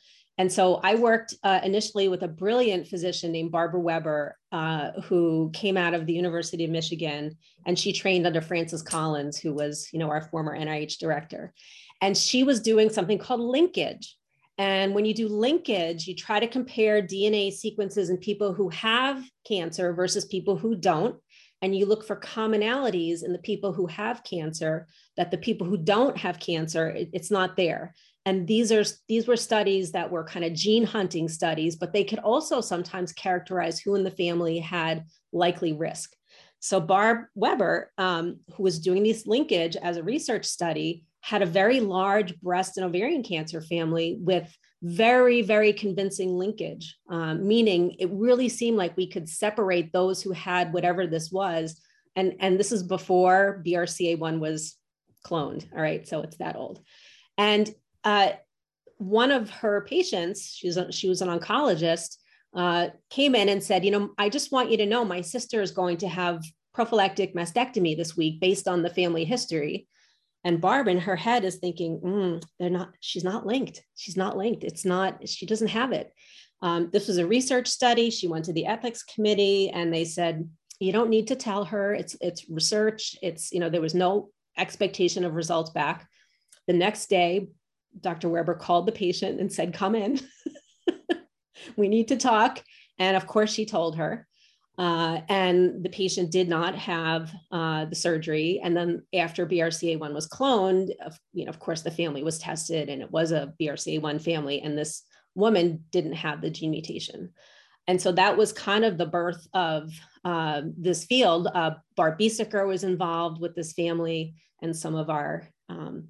And so I worked uh, initially with a brilliant physician named Barbara Weber, uh, who came out of the University of Michigan, and she trained under Francis Collins, who was, you know, our former NIH director. And she was doing something called linkage. And when you do linkage, you try to compare DNA sequences in people who have cancer versus people who don't. And you look for commonalities in the people who have cancer that the people who don't have cancer, it, it's not there and these are these were studies that were kind of gene hunting studies but they could also sometimes characterize who in the family had likely risk So Barb Weber, um, who was doing this linkage as a research study, had a very large breast and ovarian cancer family with very, very convincing linkage, um, meaning it really seemed like we could separate those who had whatever this was. And, and this is before BRCA1 was cloned. All right. So it's that old. And uh, one of her patients, she was, a, she was an oncologist, uh, came in and said, You know, I just want you to know my sister is going to have prophylactic mastectomy this week based on the family history. And Barb in her head is thinking, mm, they're not, she's not linked. She's not linked. It's not, she doesn't have it. Um, this was a research study. She went to the ethics committee and they said, you don't need to tell her it's, it's research. It's, you know, there was no expectation of results back. The next day, Dr. Weber called the patient and said, come in. we need to talk. And of course, she told her. Uh, and the patient did not have uh, the surgery. And then after BRCA1 was cloned, you know, of course, the family was tested and it was a BRCA1 family. And this woman didn't have the gene mutation. And so that was kind of the birth of uh, this field. Uh, Barb Biesecker was involved with this family and some of our, um,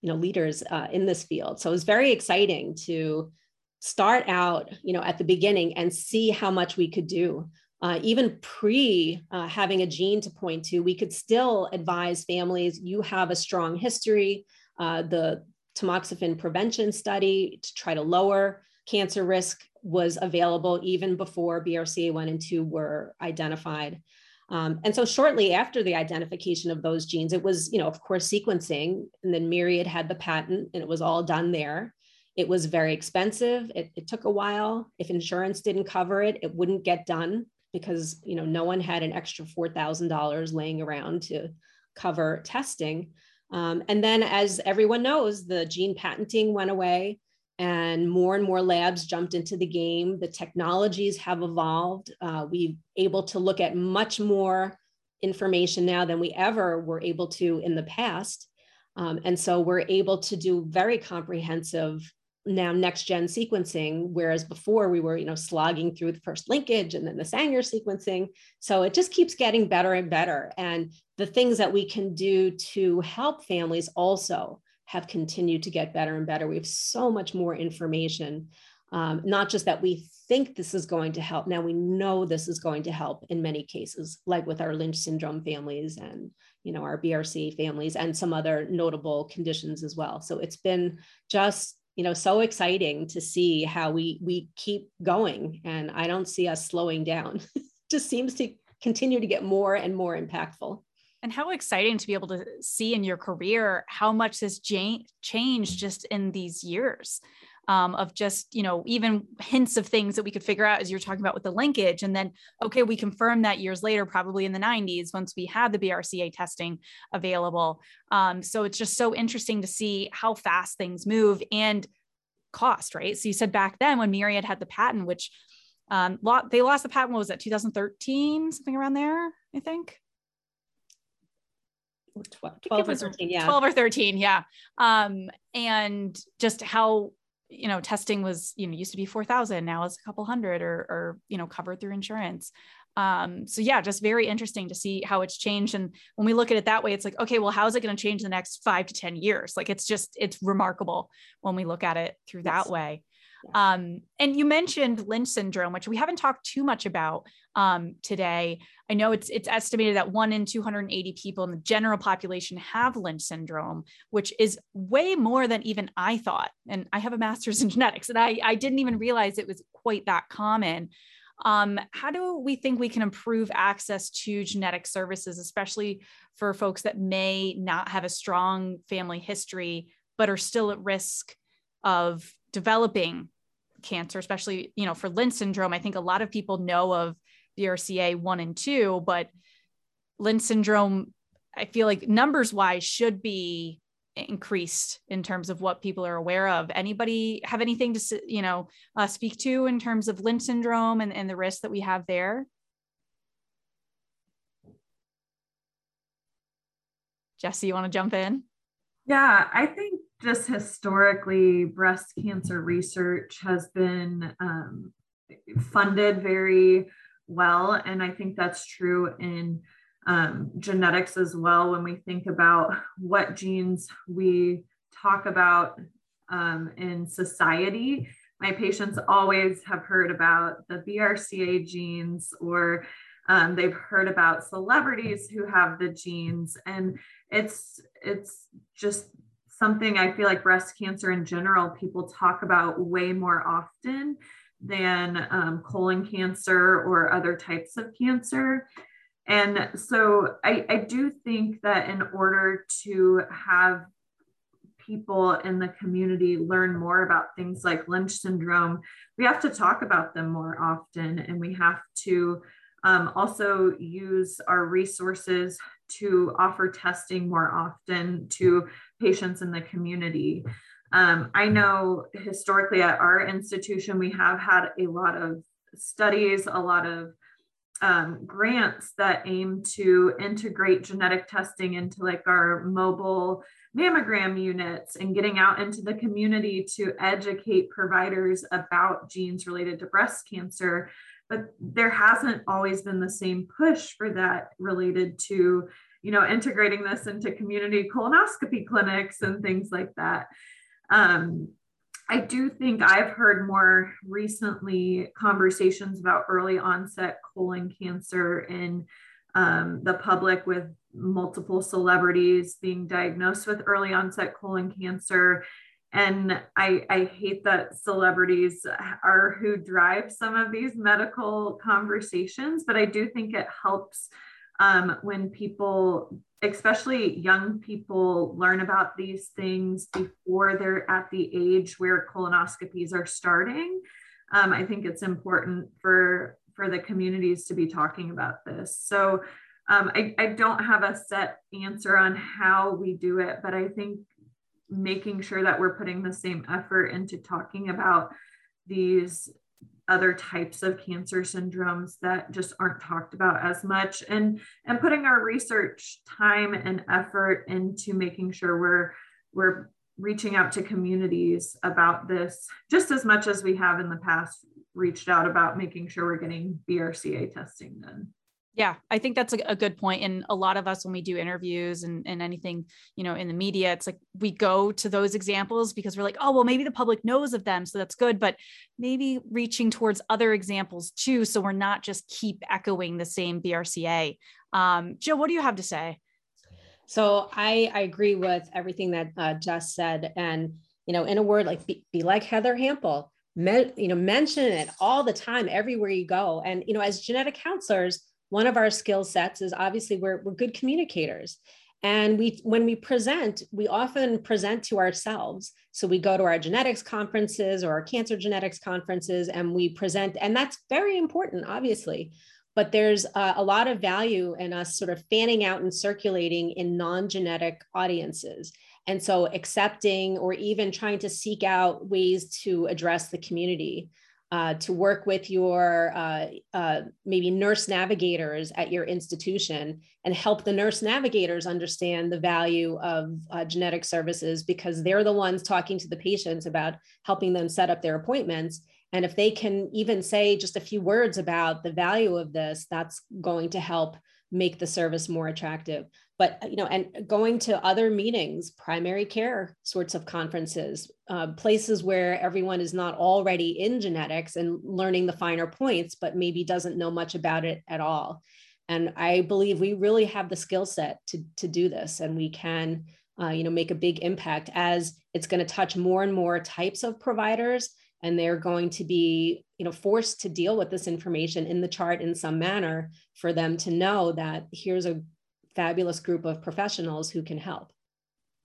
you know, leaders uh, in this field. So it was very exciting to start out, you know, at the beginning and see how much we could do uh, even pre uh, having a gene to point to, we could still advise families you have a strong history. Uh, the tamoxifen prevention study to try to lower cancer risk was available even before BRCA1 and 2 were identified. Um, and so shortly after the identification of those genes, it was, you know, of course, sequencing, and then Myriad had the patent and it was all done there. It was very expensive. It, it took a while. If insurance didn't cover it, it wouldn't get done because you know no one had an extra $4000 laying around to cover testing um, and then as everyone knows the gene patenting went away and more and more labs jumped into the game. The technologies have evolved. Uh, we're able to look at much more information now than we ever were able to in the past. Um, and so we're able to do very comprehensive now next gen sequencing whereas before we were you know slogging through the first linkage and then the sanger sequencing. So it just keeps getting better and better. And the things that we can do to help families also have continued to get better and better. We have so much more information um, not just that we think this is going to help now we know this is going to help in many cases like with our lynch syndrome families and you know our BRCA families and some other notable conditions as well. So it's been just you know so exciting to see how we we keep going and i don't see us slowing down. Just seems to continue to get more and more impactful and how exciting to be able to see in your career how much has changed just in these years um, of just you know even hints of things that we could figure out as you're talking about with the linkage. And then okay we confirmed that years later probably in the 90s once we had the brca testing available. Um, so it's just so interesting to see how fast things move and cost right? So you said back then when myriad had the patent which um, they lost the patent what was that 2013 something around there i think 12, 12 or 13 yeah. 12 or 13 yeah. Um, and just how you know testing was you know used to be 4000 now it's a couple hundred or or you know covered through insurance. Um so yeah just very interesting to see how it's changed. And when we look at it that way it's like okay well how is it going to change the next 5 to 10 years? Like it's just it's remarkable when we look at it through yes. that way um, and you mentioned Lynch syndrome, which we haven't talked too much about um, today. I know it's it's estimated that one in 280 people in the general population have Lynch syndrome, which is way more than even I thought. And I have a master's in genetics, and I, I didn't even realize it was quite that common. Um, how do we think we can improve access to genetic services, especially for folks that may not have a strong family history, but are still at risk of developing cancer, especially, you know, for Lynch syndrome, I think a lot of people know of BRCA one and two, but Lynch syndrome, I feel like numbers wise should be increased in terms of what people are aware of. Anybody have anything to, you know, uh, speak to in terms of Lynch syndrome and, and the risks that we have there? Jesse, you want to jump in? Yeah, I think just historically, breast cancer research has been um, funded very well. And I think that's true in um, genetics as well when we think about what genes we talk about um, in society. My patients always have heard about the BRCA genes or um, they've heard about celebrities who have the genes and it's it's just something I feel like breast cancer in general people talk about way more often than um, colon cancer or other types of cancer. And so I, I do think that in order to have people in the community learn more about things like Lynch syndrome, we have to talk about them more often and we have to um, also use our resources to offer testing more often to patients in the community. Um, I know historically at our institution, we have had a lot of studies, a lot of um, grants that aim to integrate genetic testing into like our mobile mammogram units and getting out into the community to educate providers about genes related to breast cancer. But there hasn't always been the same push for that related to, you know, integrating this into community colonoscopy clinics and things like that. Um, I do think I've heard more recently conversations about early onset colon cancer in um, the public with multiple celebrities being diagnosed with early onset colon cancer. And I, I hate that celebrities are who drive some of these medical conversations, but I do think it helps um, when people especially young people learn about these things before they're at the age where colonoscopies are starting um, i think it's important for for the communities to be talking about this. So um, I, I don't have a set answer on how we do it but i think making sure that we're putting the same effort into talking about these other types of cancer syndromes that just aren't talked about as much and and putting our research time and effort into making sure we're we're reaching out to communities about this just as much as we have in the past reached out about making sure we're getting BRCA testing done. Yeah, I think that's a, good point. And a lot of us, when we do interviews and, and anything, you know, in the media, it's like we go to those examples because we're like, oh, well, maybe the public knows of them. So that's good. But maybe reaching towards other examples too. So we're not just keep echoing the same BRCA. Um, Jill, what do you have to say? So I, I agree with everything that uh, Jess said. And, you know, in a word, like be, be like Heather Hampel, me, you know, mention it all the time, everywhere you go. And, you know, as genetic counselors, one of our skill sets is obviously we're, we're good communicators. And we when we present we often present to ourselves. So we go to our genetics conferences or our cancer genetics conferences and we present and that's very important obviously. But there's a, a lot of value in us sort of fanning out and circulating in non-genetic audiences. And so accepting or even trying to seek out ways to address the community uh, to work with your uh, uh, maybe nurse navigators at your institution and help the nurse navigators understand the value of uh, genetic services because they're the ones talking to the patients about helping them set up their appointments. And if they can even say just a few words about the value of this, that's going to help make the service more attractive but you know and going to other meetings primary care sorts of conferences uh, places where everyone is not already in genetics and learning the finer points but maybe doesn't know much about it at all. And i believe we really have the skill set to, to do this and we can uh, you know make a big impact as it's going to touch more and more types of providers and they're going to be you know forced to deal with this information in the chart in some manner for them to know that here's a fabulous group of professionals who can help.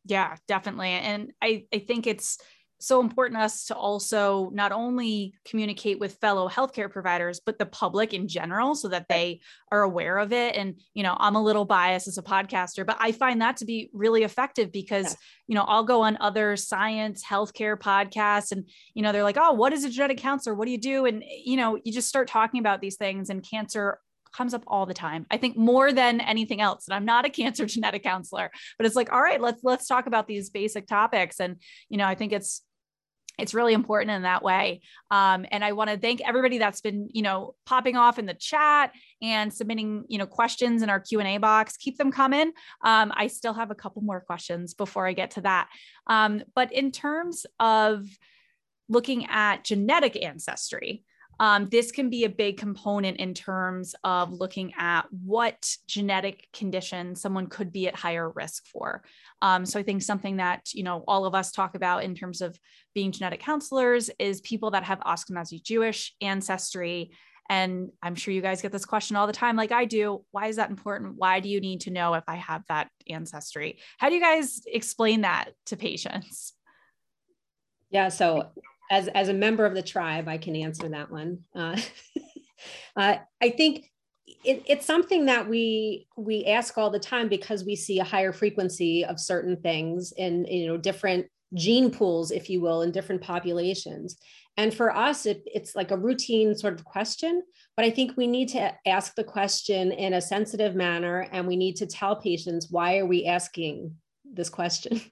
Yeah definitely. And i i think it's so important us to also not only communicate with fellow healthcare providers but the public in general so that they are aware of it. And you know i'm a little biased as a podcaster but i find that to be really effective because yeah. you know i'll go on other science healthcare podcasts and you know they're like oh what is a genetic counselor? What do you do? And you know you just start talking about these things and cancer comes up all the time. I think more than anything else. And I'm not a cancer genetic counselor, but it's like, all right, let's let's talk about these basic topics. And you know, I think it's it's really important in that way um, and i want to thank everybody that's been you know popping off in the chat and submitting you know questions in our q&a box keep them coming um, i still have a couple more questions before i get to that um, but in terms of looking at genetic ancestry um, this can be a big component in terms of looking at what genetic condition someone could be at higher risk for. Um, so I think something that you know all of us talk about in terms of being genetic counselors is people that have Ashkenazi Jewish ancestry. And I'm sure you guys get this question all the time, like I do. Why is that important? Why do you need to know if I have that ancestry? How do you guys explain that to patients? Yeah, so as as a member of the tribe, I can answer that one. Uh, uh, I think it, it's something that we we ask all the time because we see a higher frequency of certain things in you know different gene pools, if you will, in different populations. And for us, it, it's like a routine sort of question, but I think we need to ask the question in a sensitive manner, and we need to tell patients why are we asking this question.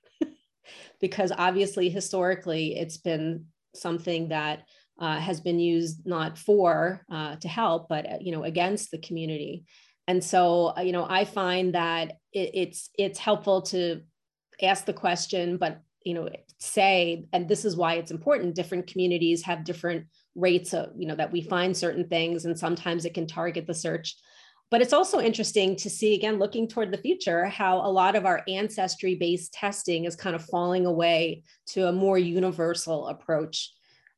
because obviously historically it's been something that uh, has been used not for uh, to help, but uh, you know against the community. And so uh, you know I find that it, it's it's helpful to ask the question, but you know say, and this is why it's important. Different communities have different rates of you know that we find certain things, and sometimes it can target the search. But it's also interesting to see, again, looking toward the future, how a lot of our ancestry based testing is kind of falling away to a more universal approach.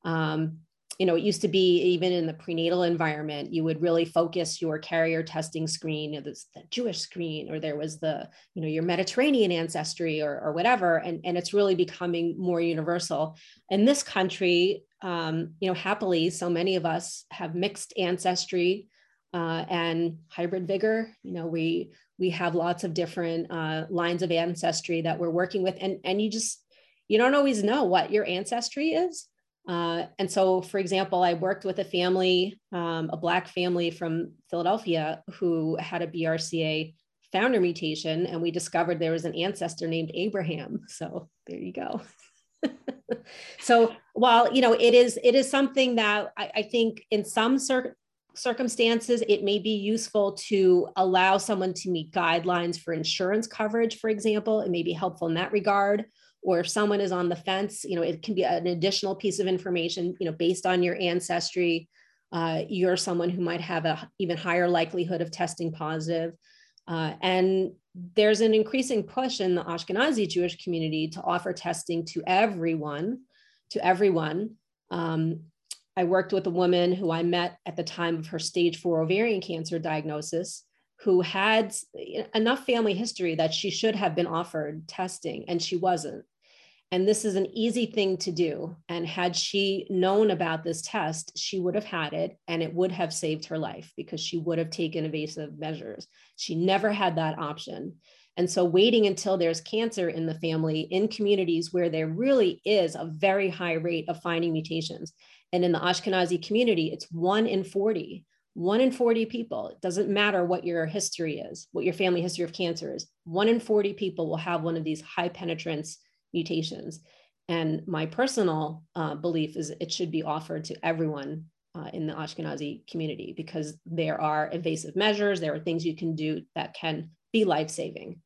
Um, you know, it used to be even in the prenatal environment, you would really focus your carrier testing screen, there's the Jewish screen, or there was the, you know, your Mediterranean ancestry or, or whatever. And, and it's really becoming more universal. In this country, um, you know, happily, so many of us have mixed ancestry uh, and hybrid vigor. You know, we we have lots of different uh, lines of ancestry that we're working with, and and you just you don't always know what your ancestry is. Uh, and so, for example, I worked with a family, um, a Black family from Philadelphia, who had a BRCA founder mutation, and we discovered there was an ancestor named Abraham. So there you go. so while you know it is it is something that I, I think in some cir- circumstances, it may be useful to allow someone to meet guidelines for insurance coverage, for example. It may be helpful in that regard. Or if someone is on the fence, you know, it can be an additional piece of information, you know, based on your ancestry. Uh, you're someone who might have a even higher likelihood of testing positive. Uh, and there's an increasing push in the Ashkenazi Jewish community to offer testing to everyone, to everyone. Um, I worked with a woman who I met at the time of her stage four ovarian cancer diagnosis who had enough family history that she should have been offered testing and she wasn't. And this is an easy thing to do. And had she known about this test, she would have had it and it would have saved her life because she would have taken evasive measures. She never had that option. And so, waiting until there's cancer in the family in communities where there really is a very high rate of finding mutations, and in the Ashkenazi community, it's one in 40, one in 40 people. It doesn't matter what your history is, what your family history of cancer is. One in 40 people will have one of these high penetrance mutations. And my personal uh, belief is it should be offered to everyone uh, in the Ashkenazi community because there are evasive measures, there are things you can do that can be life saving.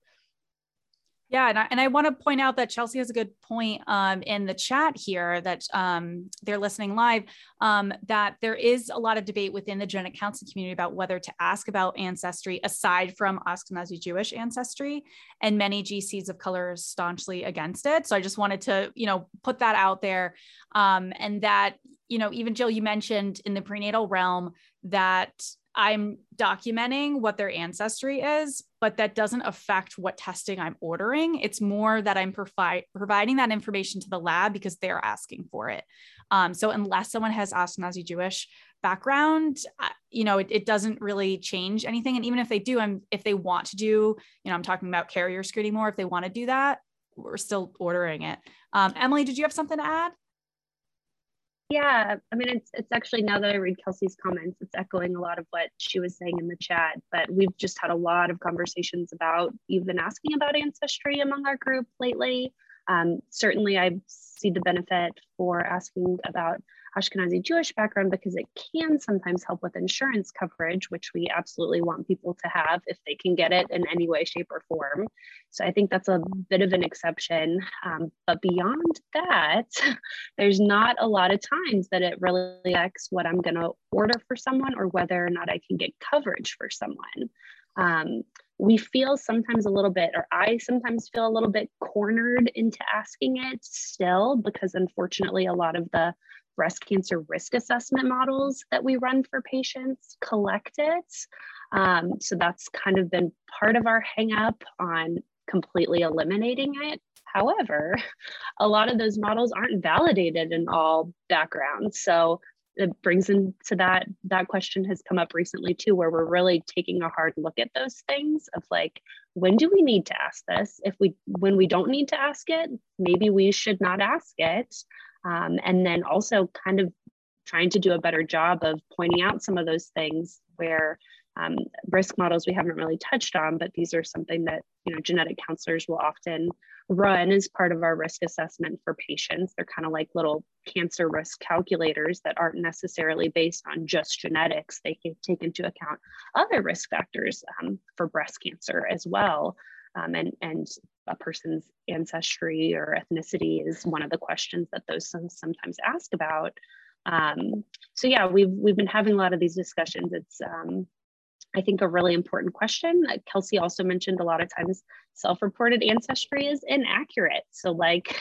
Yeah, and I, and I want to point out that Chelsea has a good point um, in the chat here that um, they're listening live. Um, that there is a lot of debate within the genetic counseling community about whether to ask about ancestry aside from Ashkenazi Jewish ancestry, and many GCs of color are staunchly against it. So I just wanted to you know put that out there, um, and that you know even Jill, you mentioned in the prenatal realm that I'm documenting what their ancestry is, but that doesn't affect what testing I'm ordering. It's more that I'm provi- providing that information to the lab because they're asking for it. Um, so unless someone has Ashkenazi Jewish background, you know, it, it, doesn't really change anything. And even if they do, I'm if they want to do, you know, I'm talking about carrier screening more. If they want to do that, we're still ordering it. Um, Emily, did you have something to add? Yeah, I mean, it's it's actually now that I read Kelsey's comments, it's echoing a lot of what she was saying in the chat. But we've just had a lot of conversations about you've been asking about ancestry among our group lately. Um, certainly, I see the benefit for asking about Ashkenazi Jewish background because it can sometimes help with insurance coverage, which we absolutely want people to have if they can get it in any way, shape, or form. So I think that's a bit of an exception. Um, but beyond that, there's not a lot of times that it really affects what I'm going to order for someone or whether or not I can get coverage for someone. Um, we feel sometimes a little bit, or I sometimes feel a little bit cornered into asking it still, because unfortunately, a lot of the breast cancer risk assessment models that we run for patients collect it. Um, so that's kind of been part of our hang up on completely eliminating it. However, a lot of those models aren't validated in all backgrounds. So it brings into that that question has come up recently too where we're really taking a hard look at those things of like when do we need to ask this if we when we don't need to ask it maybe we should not ask it um, and then also kind of trying to do a better job of pointing out some of those things where um, risk models we haven't really touched on, but these are something that you know genetic counselors will often run as part of our risk assessment for patients. They're kind of like little cancer risk calculators that aren't necessarily based on just genetics. They can take into account other risk factors um, for breast cancer as well. Um, and, and a person's ancestry or ethnicity is one of the questions that those sometimes ask about. Um, so yeah, we've we've been having a lot of these discussions. It's um, I think a really important question. Kelsey also mentioned a lot of times self-reported ancestry is inaccurate. So like,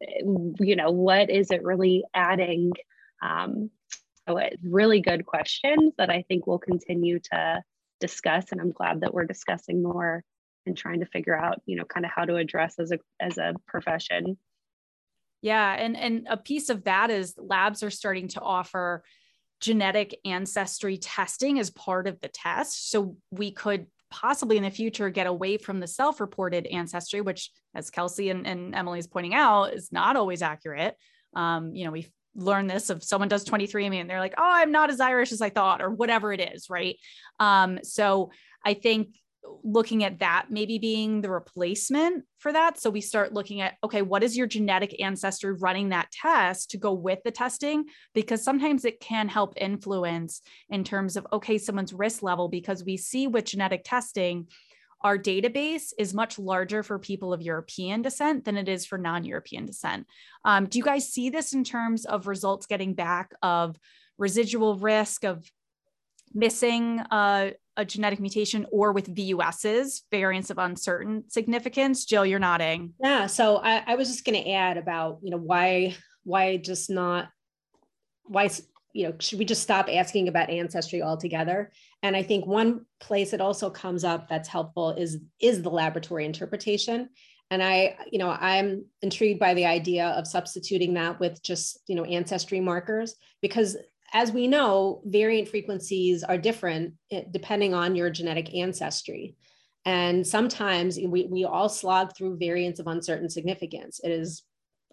you know, what is it really adding? Um, so really good questions that I think we'll continue to discuss, and I'm glad that we're discussing more and trying to figure out you know kind of how to address as a as a profession. Yeah and and a piece of that is labs are starting to offer genetic ancestry testing as part of the test. So we could possibly in the future get away from the self-reported ancestry which as kelsey and, and emily is pointing out is not always accurate. Um, you know we learn this if someone does 23andme and they're like oh i'm not as irish as i thought or whatever it is right? Um, so i think looking at that maybe being the replacement for that. So we start looking at, okay, what is your genetic ancestry running that test to go with the testing? Because sometimes it can help influence in terms of, okay, someone's risk level, because we see with genetic testing, our database is much larger for people of European descent than it is for non European descent. Um, do you guys see this in terms of results getting back of residual risk of missing uh, a genetic mutation or with VUSs, variants of uncertain significance. Jill, you're nodding. Yeah. So I, I was just going to add about, you know, why, why just not, why, you know, should we just stop asking about ancestry altogether? And I think one place it also comes up that's helpful is, is the laboratory interpretation. And I, you know, I'm intrigued by the idea of substituting that with just, you know, ancestry markers because as we know, variant frequencies are different eh, depending on your genetic ancestry. And sometimes we, we all slog through variants of uncertain significance. It is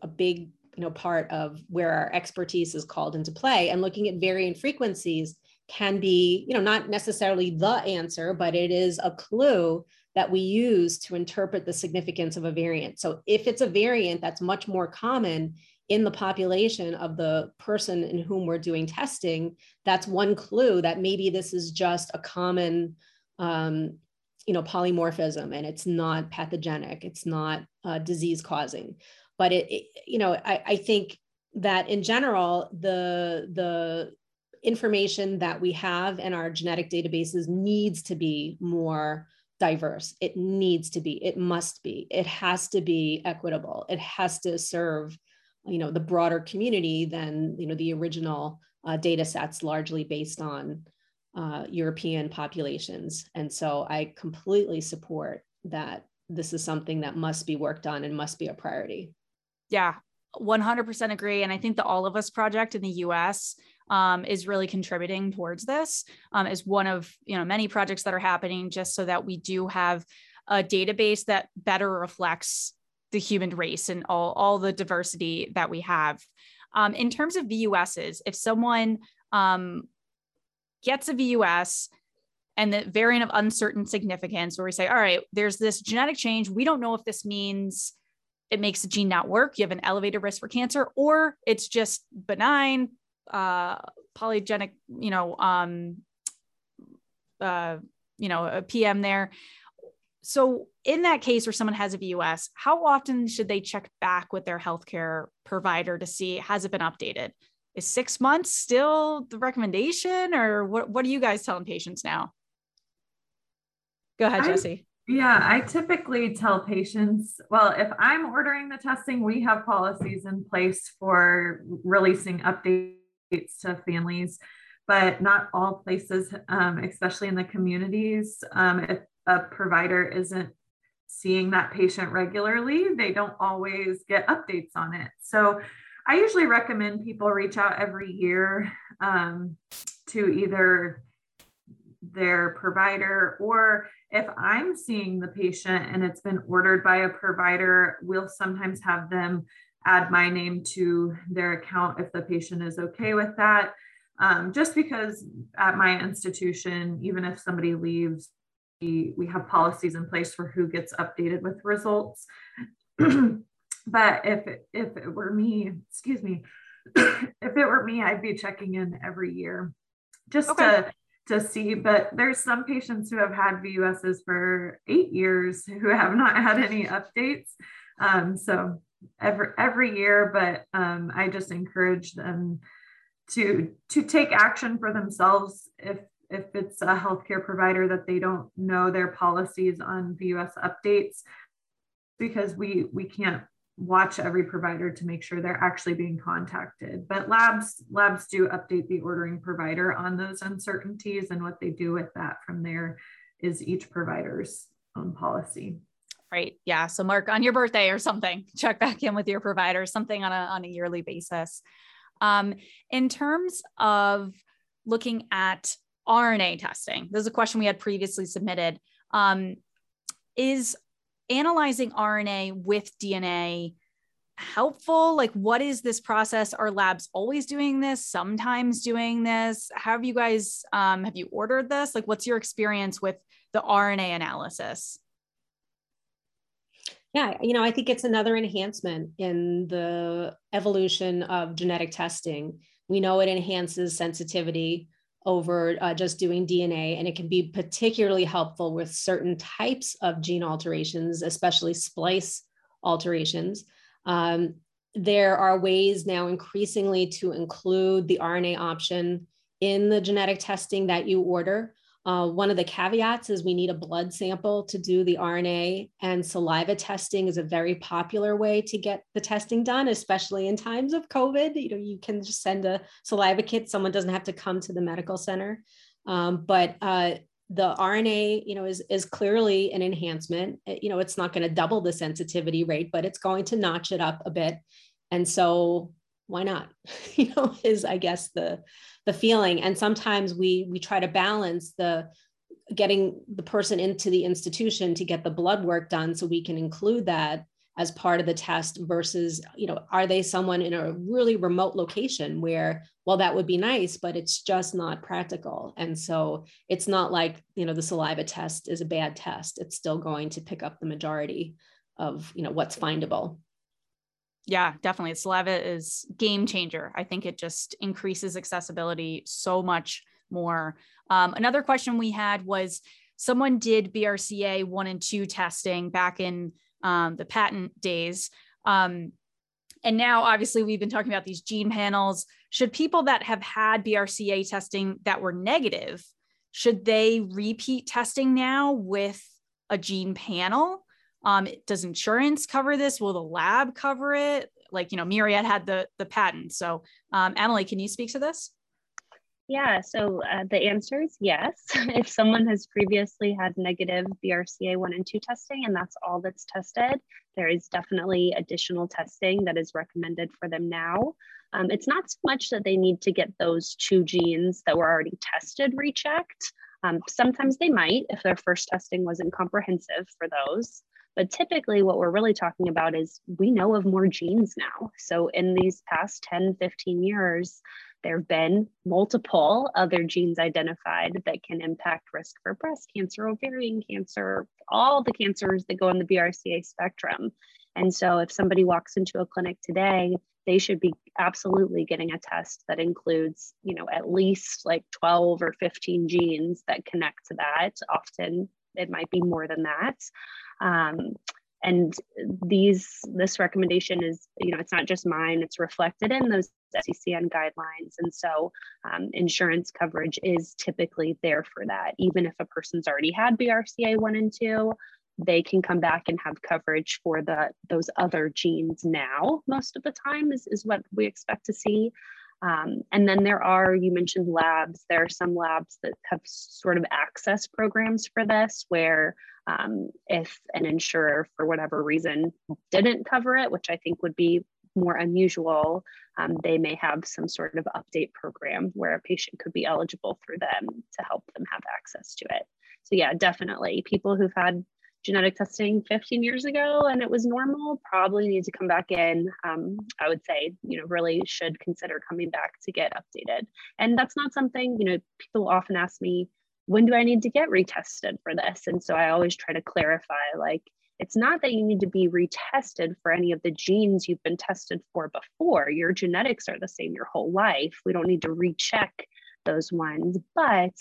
a big you know, part of where our expertise is called into play. And looking at variant frequencies can be, you know, not necessarily the answer, but it is a clue that we use to interpret the significance of a variant. So if it's a variant that's much more common in the population of the person in whom we're doing testing, that's one clue that maybe this is just a common, um, you know, polymorphism and it's not pathogenic, it's not uh, disease causing. But it, it you know, I, I think that in general, the the information that we have in our genetic databases needs to be more diverse. It needs to be, it must be, it has to be equitable, it has to serve you know the broader community than you know the original uh, data sets largely based on uh, European populations. And so I completely support that this is something that must be worked on and must be a priority. Yeah, 100% agree. And I think the All of Us project in the US um, is really contributing towards this um, as one of you know many projects that are happening just so that we do have a database that better reflects the human race and all, all the diversity that we have. Um, in terms of VUSs, if someone um, gets a VUS and the variant of uncertain significance, where we say, all right, there's this genetic change, we don't know if this means it makes the gene not work, you have an elevated risk for cancer, or it's just benign, uh, polygenic, you know, um, uh, you know, a PM there. So in that case where someone has a VUS, how often should they check back with their healthcare provider to see has it been updated? Is six months still the recommendation, or what? What are you guys telling patients now? Go ahead, Jesse. Yeah, I typically tell patients, well, if I'm ordering the testing, we have policies in place for releasing updates to families, but not all places, um, especially in the communities, um, if a provider isn't seeing that patient regularly, they don't always get updates on it. So I usually recommend people reach out every year um, to either their provider or if I'm seeing the patient and it's been ordered by a provider, we'll sometimes have them add my name to their account if the patient is okay with that. Um, just because at my institution, even if somebody leaves, we, have policies in place for who gets updated with results. but if it, if it were me, excuse me, if it were me, I'd be checking in every year just okay. to to see. But there's some patients who have had VUSs for eight years who have not had any updates. Um, so every every year, but um, I just encourage them to to take action for themselves if if it's a healthcare provider that they don't know their policies on VUS updates because we we can't watch every provider to make sure they're actually being contacted. But labs labs do update the ordering provider on those uncertainties and what they do with that from there is each provider's own policy. Right yeah so mark on your birthday or something check back in with your provider something on a, on a yearly basis. Um, in terms of looking at rna testing this is a question we had previously submitted um, is analyzing RNA with DNA helpful? Like, what is this process? Are labs always doing this? Sometimes doing this? Have you guys um, have you ordered this? Like, what's your experience with the RNA analysis? Yeah, you know, I think it's another enhancement in the evolution of genetic testing. We know it enhances sensitivity over uh, just doing DNA. And it can be particularly helpful with certain types of gene alterations, especially splice alterations. Um, there are ways now increasingly to include the RNA option in the genetic testing that you order. Uh, one of the caveats is we need a blood sample to do the RNA, and saliva testing is a very popular way to get the testing done, especially in times of COVID. You know, you can just send a saliva kit; someone doesn't have to come to the medical center. Um, but uh, the RNA, you know, is is clearly an enhancement. You know, it's not going to double the sensitivity rate, but it's going to notch it up a bit. And so, why not? you know, is I guess the the feeling. And sometimes we we try to balance the getting the person into the institution to get the blood work done so we can include that as part of the test versus you know are they someone in a really remote location where well that would be nice but it's just not practical. And so it's not like you know the saliva test is a bad test. It's still going to pick up the majority of you know what's findable yeah, definitely. Saliva is game changer. I think it just increases accessibility so much more. Um, another question we had was someone did BRCA one and two testing back in um, the patent days. Um, and now, obviously, we've been talking about these gene panels. Should people that have had BRCA testing that were negative, should they repeat testing now with a gene panel? Um, does insurance cover this? Will the lab cover it? Like, you know, Myriad had the the patent. So, um, Emily, can you speak to this? Yeah, so uh, the answer is yes. if someone has previously had negative BRCA1 and 2 testing and that's all that's tested, there is definitely additional testing that is recommended for them now. Um, it's not so much that they need to get those two genes that were already tested rechecked. Um, sometimes they might if their first testing wasn't comprehensive for those. But typically, what we're really talking about is we know of more genes now. So, in these past 10, 15 years, there have been multiple other genes identified that can impact risk for breast cancer, ovarian cancer, all the cancers that go on the BRCA spectrum. And so if somebody walks into a clinic today, they should be absolutely getting a test that includes, you know, at least like 12 or 15 genes that connect to that. Often it might be more than that. Um, and these this recommendation is you know it's not just mine it's reflected in those NCCN guidelines. And so um, insurance coverage is typically there for that. Even if a person's already had BRCA 1 and 2 they can come back and have coverage for the those other genes now most of the time is, is what we expect to see um, and then there are, you mentioned labs, there are some labs that have sort of access programs for this, where um, if an insurer, for whatever reason, didn't cover it, which I think would be more unusual, um, they may have some sort of update program where a patient could be eligible through them to help them have access to it. So, yeah, definitely people who've had genetic testing 15 years ago and it was normal probably need to come back in. Um, i would say you know really should consider coming back to get updated. And that's not something you know people often ask me when do i need to get retested for this? And so i always try to clarify like it's not that you need to be retested for any of the genes you've been tested for before. Your genetics are the same your whole life. We don't need to recheck those ones but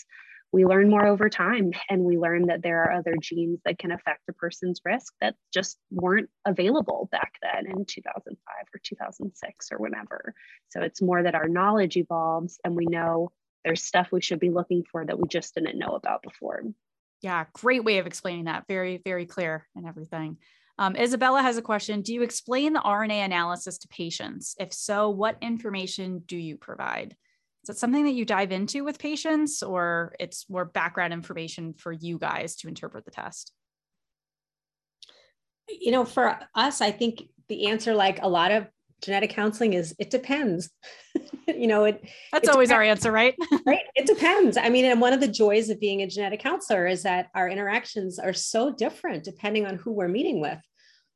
we learn more over time and we learn that there are other genes that can affect a person's risk that just weren't available back then in 2005 or 2006 or whenever so it's more that our knowledge evolves and we know there's stuff we should be looking for that we just didn't know about before yeah great way of explaining that very very clear and everything um, Isabella has a question. Do you explain the RNA analysis to patients? If so, what information do you provide? Is it something that you dive into with patients or it's more background information for you guys to interpret the test? You know, for us, I think the answer, like a lot of genetic counseling, is it depends. you know, it that's it always depends. our answer, right? right. It depends. I mean, and one of the joys of being a genetic counselor is that our interactions are so different depending on who we're meeting with.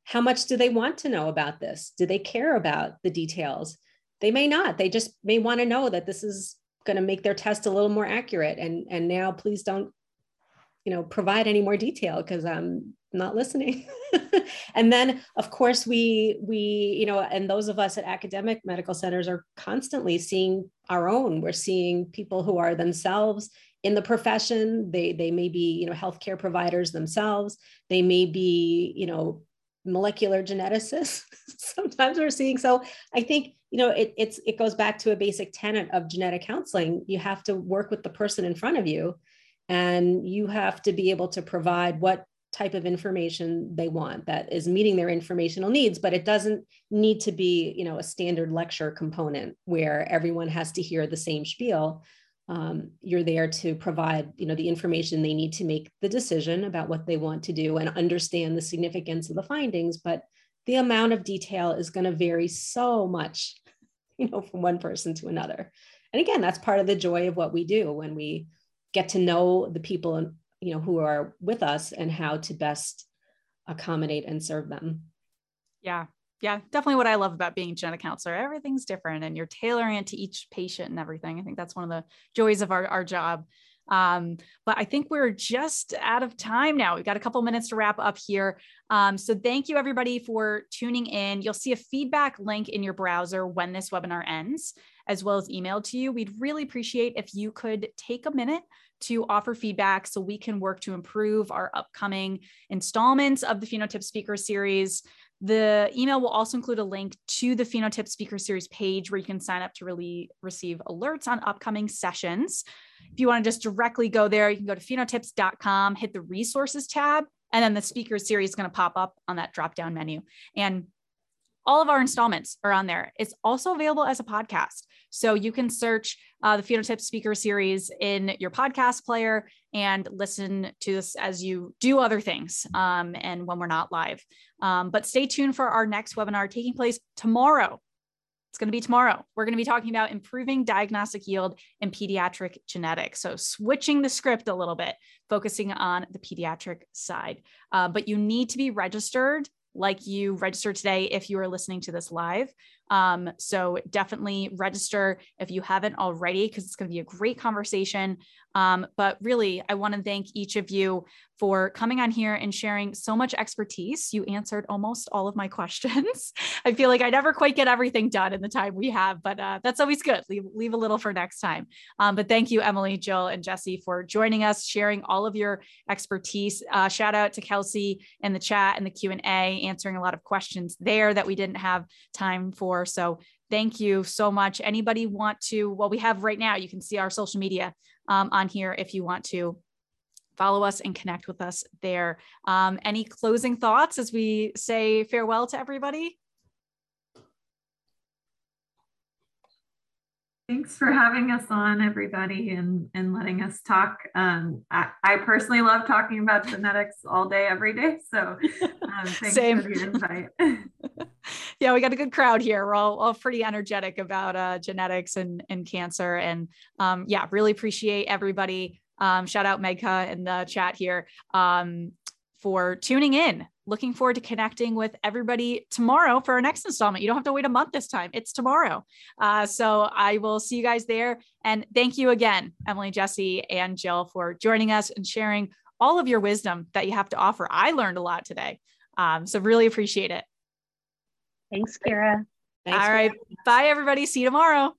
How much do they want to know about this? Do they care about the details? They may not. They just may want to know that this is going to make their test a little more accurate. And and now please don't you know provide any more detail because i'm not listening. And then of course we we you know and those of us at academic medical centers are constantly seeing our own. We're seeing people who are themselves in the profession. They they may be you know healthcare providers themselves. They may be you know molecular geneticists. Sometimes we're seeing so i think you know it, it's it goes back to a basic tenet of genetic counseling. You have to work with the person in front of you and you have to be able to provide what type of information they want that is meeting their informational needs but it doesn't need to be you know a standard lecture component where everyone has to hear the same spiel um, you're there to provide you know the information they need to make the decision about what they want to do and understand the significance of the findings but the amount of detail is going to vary so much you know from one person to another. And again that's part of the joy of what we do when we get to know the people you know who are with us and how to best accommodate and serve them. Yeah yeah, definitely what I love about being a genetic counselor. Everything's different and you're tailoring it to each patient and everything. I think that's one of the joys of our, our job. Um, but I think we're just out of time now. We've got a couple minutes to wrap up here. Um, so thank you everybody for tuning in. You'll see a feedback link in your browser when this webinar ends, as well as emailed to you. We'd really appreciate if you could take a minute to offer feedback so we can work to improve our upcoming installments of the PhenoTips Speaker Series. The email will also include a link to the PhenoTips Speaker Series page where you can sign up to really receive alerts on upcoming sessions. If you want to just directly go there, you can go to phenotips.com, hit the resources tab, and then the speaker series is going to pop up on that drop down menu. And all of our installments are on there. It's also available as a podcast. So you can search uh, the PhenoTips Speaker Series in your podcast player and listen to this as you do other things um, and when we're not live. Um, but stay tuned for our next webinar taking place tomorrow. It's going to be tomorrow. We're going to be talking about improving diagnostic yield in pediatric genetics. So, switching the script a little bit, focusing on the pediatric side. Uh, but you need to be registered like you registered today if you are listening to this live. Um, so definitely register if you haven't already, because it's going to be a great conversation. Um, but really, I want to thank each of you for coming on here and sharing so much expertise. You answered almost all of my questions. I feel like I never quite get everything done in the time we have, but uh, that's always good. Leave, leave a little for next time. Um, but thank you, Emily, Jill, and Jesse for joining us, sharing all of your expertise. Uh, shout out to Kelsey in the chat and the Q&A, answering a lot of questions there that we didn't have time for. So thank you so much. Anybody want to, well, we have right now, you can see our social media um, on here if you want to follow us and connect with us there. Um, any closing thoughts as we say farewell to everybody? Thanks for having us on, everybody, and, and letting us talk. Um, I, I, personally love talking about genetics all day, every day. So um, thanks Same. for the invite. yeah, we got a good crowd here. We're all, all pretty energetic about uh, genetics and, and cancer. And um, yeah, really appreciate everybody um, shout out Megha in the chat here um, for tuning in. Looking forward to connecting with everybody tomorrow for our next installment. You don't have to wait a month this time, it's tomorrow. Uh, so I will see you guys there. And thank you again, Emily, Jesse, and Jill, for joining us and sharing all of your wisdom that you have to offer. I learned a lot today. Um, so really appreciate it. Thanks, Kira. Thanks, all right. Bye, everybody. See you tomorrow.